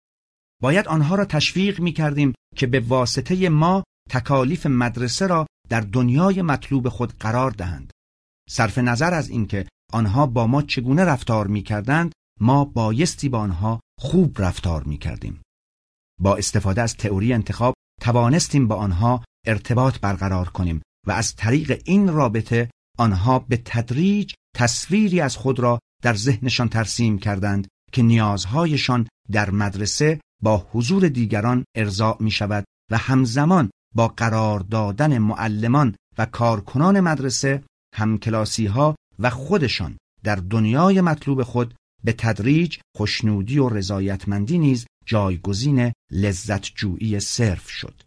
باید آنها را تشویق می کردیم که به واسطه ما تکالیف مدرسه را در دنیای مطلوب خود قرار دهند. صرف نظر از اینکه آنها با ما چگونه رفتار می کردند ما بایستی با آنها خوب رفتار می کردیم. با استفاده از تئوری انتخاب توانستیم با آنها ارتباط برقرار کنیم و از طریق این رابطه آنها به تدریج تصویری از خود را در ذهنشان ترسیم کردند که نیازهایشان در مدرسه با حضور دیگران ارضاع می شود و همزمان با قرار دادن معلمان و کارکنان مدرسه همکلاسی ها و خودشان در دنیای مطلوب خود به تدریج خوشنودی و رضایتمندی نیز جایگزین لذت جویی صرف شد.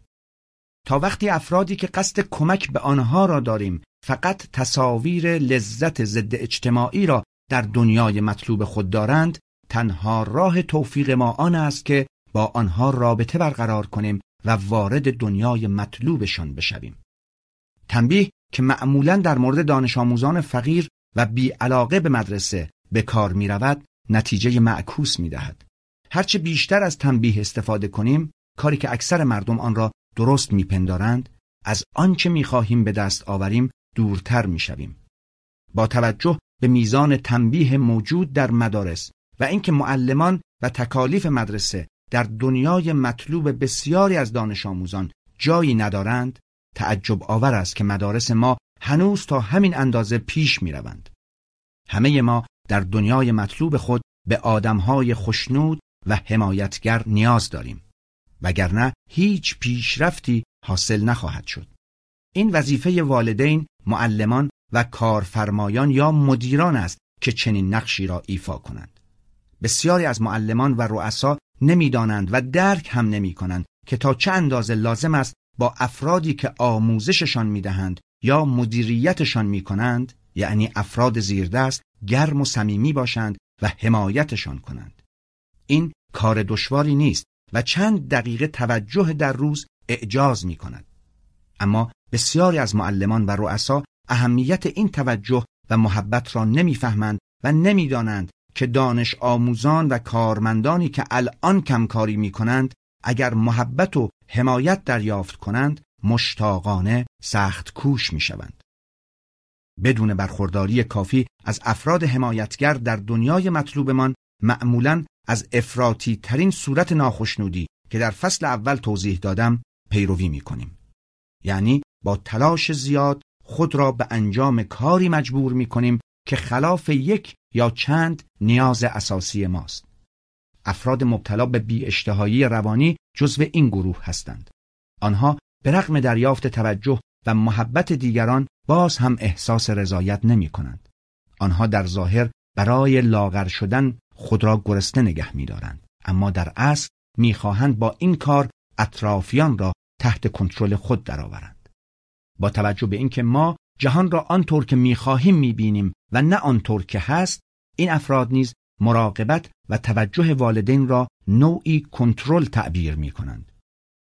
تا وقتی افرادی که قصد کمک به آنها را داریم فقط تصاویر لذت ضد اجتماعی را در دنیای مطلوب خود دارند تنها راه توفیق ما آن است که با آنها رابطه برقرار کنیم و وارد دنیای مطلوبشان بشویم تنبیه که معمولا در مورد دانش آموزان فقیر و بی علاقه به مدرسه به کار می رود نتیجه معکوس می دهد. هرچه بیشتر از تنبیه استفاده کنیم کاری که اکثر مردم آن را درست میپندارند از آنچه می‌خواهیم به دست آوریم دورتر می‌شویم با توجه به میزان تنبیه موجود در مدارس و اینکه معلمان و تکالیف مدرسه در دنیای مطلوب بسیاری از دانش آموزان جایی ندارند تعجب آور است که مدارس ما هنوز تا همین اندازه پیش می روند. همه ما در دنیای مطلوب خود به آدمهای خوشنود و حمایتگر نیاز داریم وگرنه هیچ پیشرفتی حاصل نخواهد شد این وظیفه والدین معلمان و کارفرمایان یا مدیران است که چنین نقشی را ایفا کنند بسیاری از معلمان و رؤسا نمی‌دانند و درک هم نمی کنند که تا چه اندازه لازم است با افرادی که آموزششان می‌دهند یا مدیریتشان می کنند یعنی افراد زیردست گرم و صمیمی باشند و حمایتشان کنند این کار دشواری نیست و چند دقیقه توجه در روز اعجاز می کند. اما بسیاری از معلمان و رؤسا اهمیت این توجه و محبت را نمی‌فهمند و نمی‌دانند که دانش آموزان و کارمندانی که الان کمکاری می کنند اگر محبت و حمایت دریافت کنند مشتاقانه سخت کوش می شوند. بدون برخورداری کافی از افراد حمایتگر در دنیای مطلوبمان معمولا از افراطی ترین صورت ناخشنودی که در فصل اول توضیح دادم پیروی می کنیم. یعنی با تلاش زیاد خود را به انجام کاری مجبور می کنیم که خلاف یک یا چند نیاز اساسی ماست. افراد مبتلا به بی اشتهایی روانی جزو این گروه هستند. آنها به رغم دریافت توجه و محبت دیگران باز هم احساس رضایت نمی کنند. آنها در ظاهر برای لاغر شدن خود را گرسنه نگه می دارند. اما در اصل می خواهند با این کار اطرافیان را تحت کنترل خود درآورند. با توجه به اینکه ما جهان را آنطور که می‌خواهیم می‌بینیم و نه آنطور که هست این افراد نیز مراقبت و توجه والدین را نوعی کنترل تعبیر می کنند.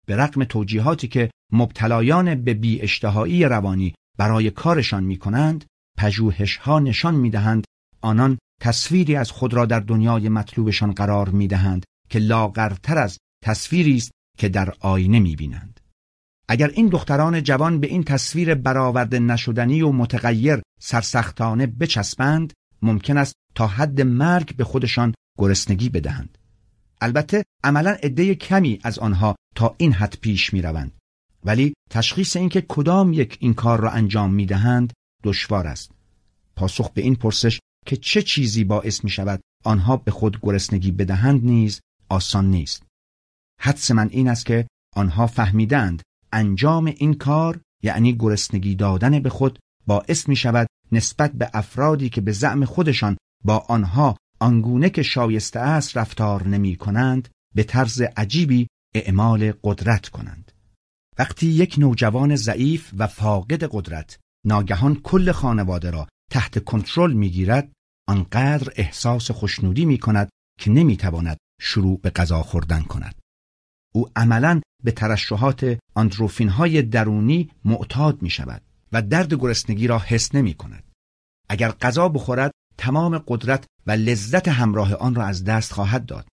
به رغم توجیهاتی که مبتلایان به بی اشتهایی روانی برای کارشان می کنند، پژوهش ها نشان می دهند آنان تصویری از خود را در دنیای مطلوبشان قرار می دهند که لاغرتر از تصویری است که در آینه می بینند. اگر این دختران جوان به این تصویر برآورده نشدنی و متغیر سرسختانه بچسبند ممکن است تا حد مرگ به خودشان گرسنگی بدهند. البته عملا عده کمی از آنها تا این حد پیش می روند. ولی تشخیص اینکه کدام یک این کار را انجام می دهند دشوار است. پاسخ به این پرسش که چه چیزی باعث می شود آنها به خود گرسنگی بدهند نیز آسان نیست. حدس من این است که آنها فهمیدند انجام این کار یعنی گرسنگی دادن به خود باعث می شود نسبت به افرادی که به زعم خودشان با آنها آنگونه که شایسته است رفتار نمی کنند به طرز عجیبی اعمال قدرت کنند. وقتی یک نوجوان ضعیف و فاقد قدرت ناگهان کل خانواده را تحت کنترل می‌گیرد آنقدر احساس خوشنودی می کند که نمی تواند شروع به غذا خوردن کند. او عملا به ترشحات آندروفین های درونی معتاد می شود و درد گرسنگی را حس نمی کند. اگر غذا بخورد تمام قدرت و لذت همراه آن را از دست خواهد داد.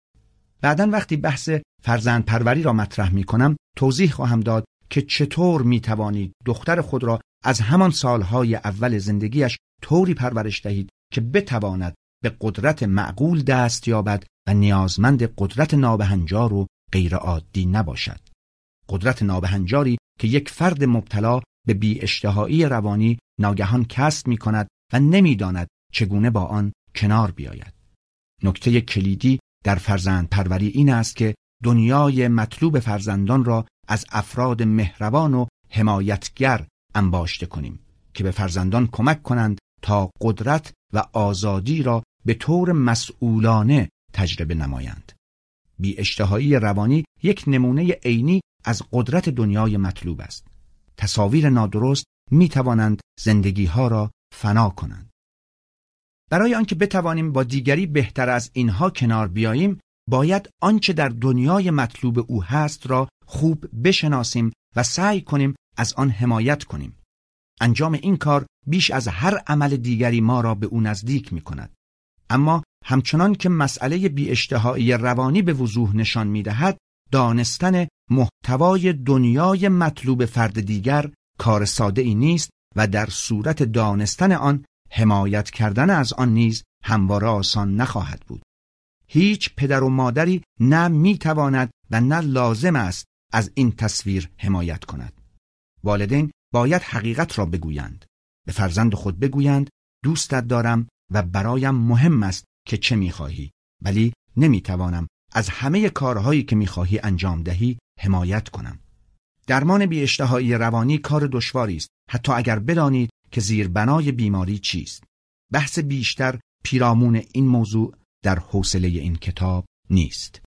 بعدا وقتی بحث فرزند پروری را مطرح می کنم توضیح خواهم داد که چطور می توانید دختر خود را از همان سالهای اول زندگیش طوری پرورش دهید که بتواند به قدرت معقول دست یابد و نیازمند قدرت نابهنجار و غیرعادی نباشد. قدرت نابهنجاری که یک فرد مبتلا به بی اشتهایی روانی ناگهان کسب می کند و نمی‌داند چگونه با آن کنار بیاید. نکته کلیدی در فرزند پروری این است که دنیای مطلوب فرزندان را از افراد مهربان و حمایتگر انباشته کنیم که به فرزندان کمک کنند تا قدرت و آزادی را به طور مسئولانه تجربه نمایند. بی اشتهایی روانی یک نمونه عینی از قدرت دنیای مطلوب است. تصاویر نادرست می توانند زندگی ها را فنا کنند. برای آنکه بتوانیم با دیگری بهتر از اینها کنار بیاییم باید آنچه در دنیای مطلوب او هست را خوب بشناسیم و سعی کنیم از آن حمایت کنیم. انجام این کار بیش از هر عمل دیگری ما را به او نزدیک می کند. اما همچنان که مسئله بی روانی به وضوح نشان می دهد دانستن محتوای دنیای مطلوب فرد دیگر کار ساده ای نیست و در صورت دانستن آن حمایت کردن از آن نیز همواره آسان نخواهد بود. هیچ پدر و مادری نه می‌تواند و نه لازم است از این تصویر حمایت کند. والدین باید حقیقت را بگویند. به فرزند خود بگویند دوستت دارم و برایم مهم است که چه می‌خواهی ولی نمی‌توانم از همه کارهایی که می‌خواهی انجام دهی حمایت کنم. درمان بی روانی کار دشواری است حتی اگر بدانید که زیربنای بیماری چیست. بحث بیشتر پیرامون این موضوع در حوصله این کتاب نیست.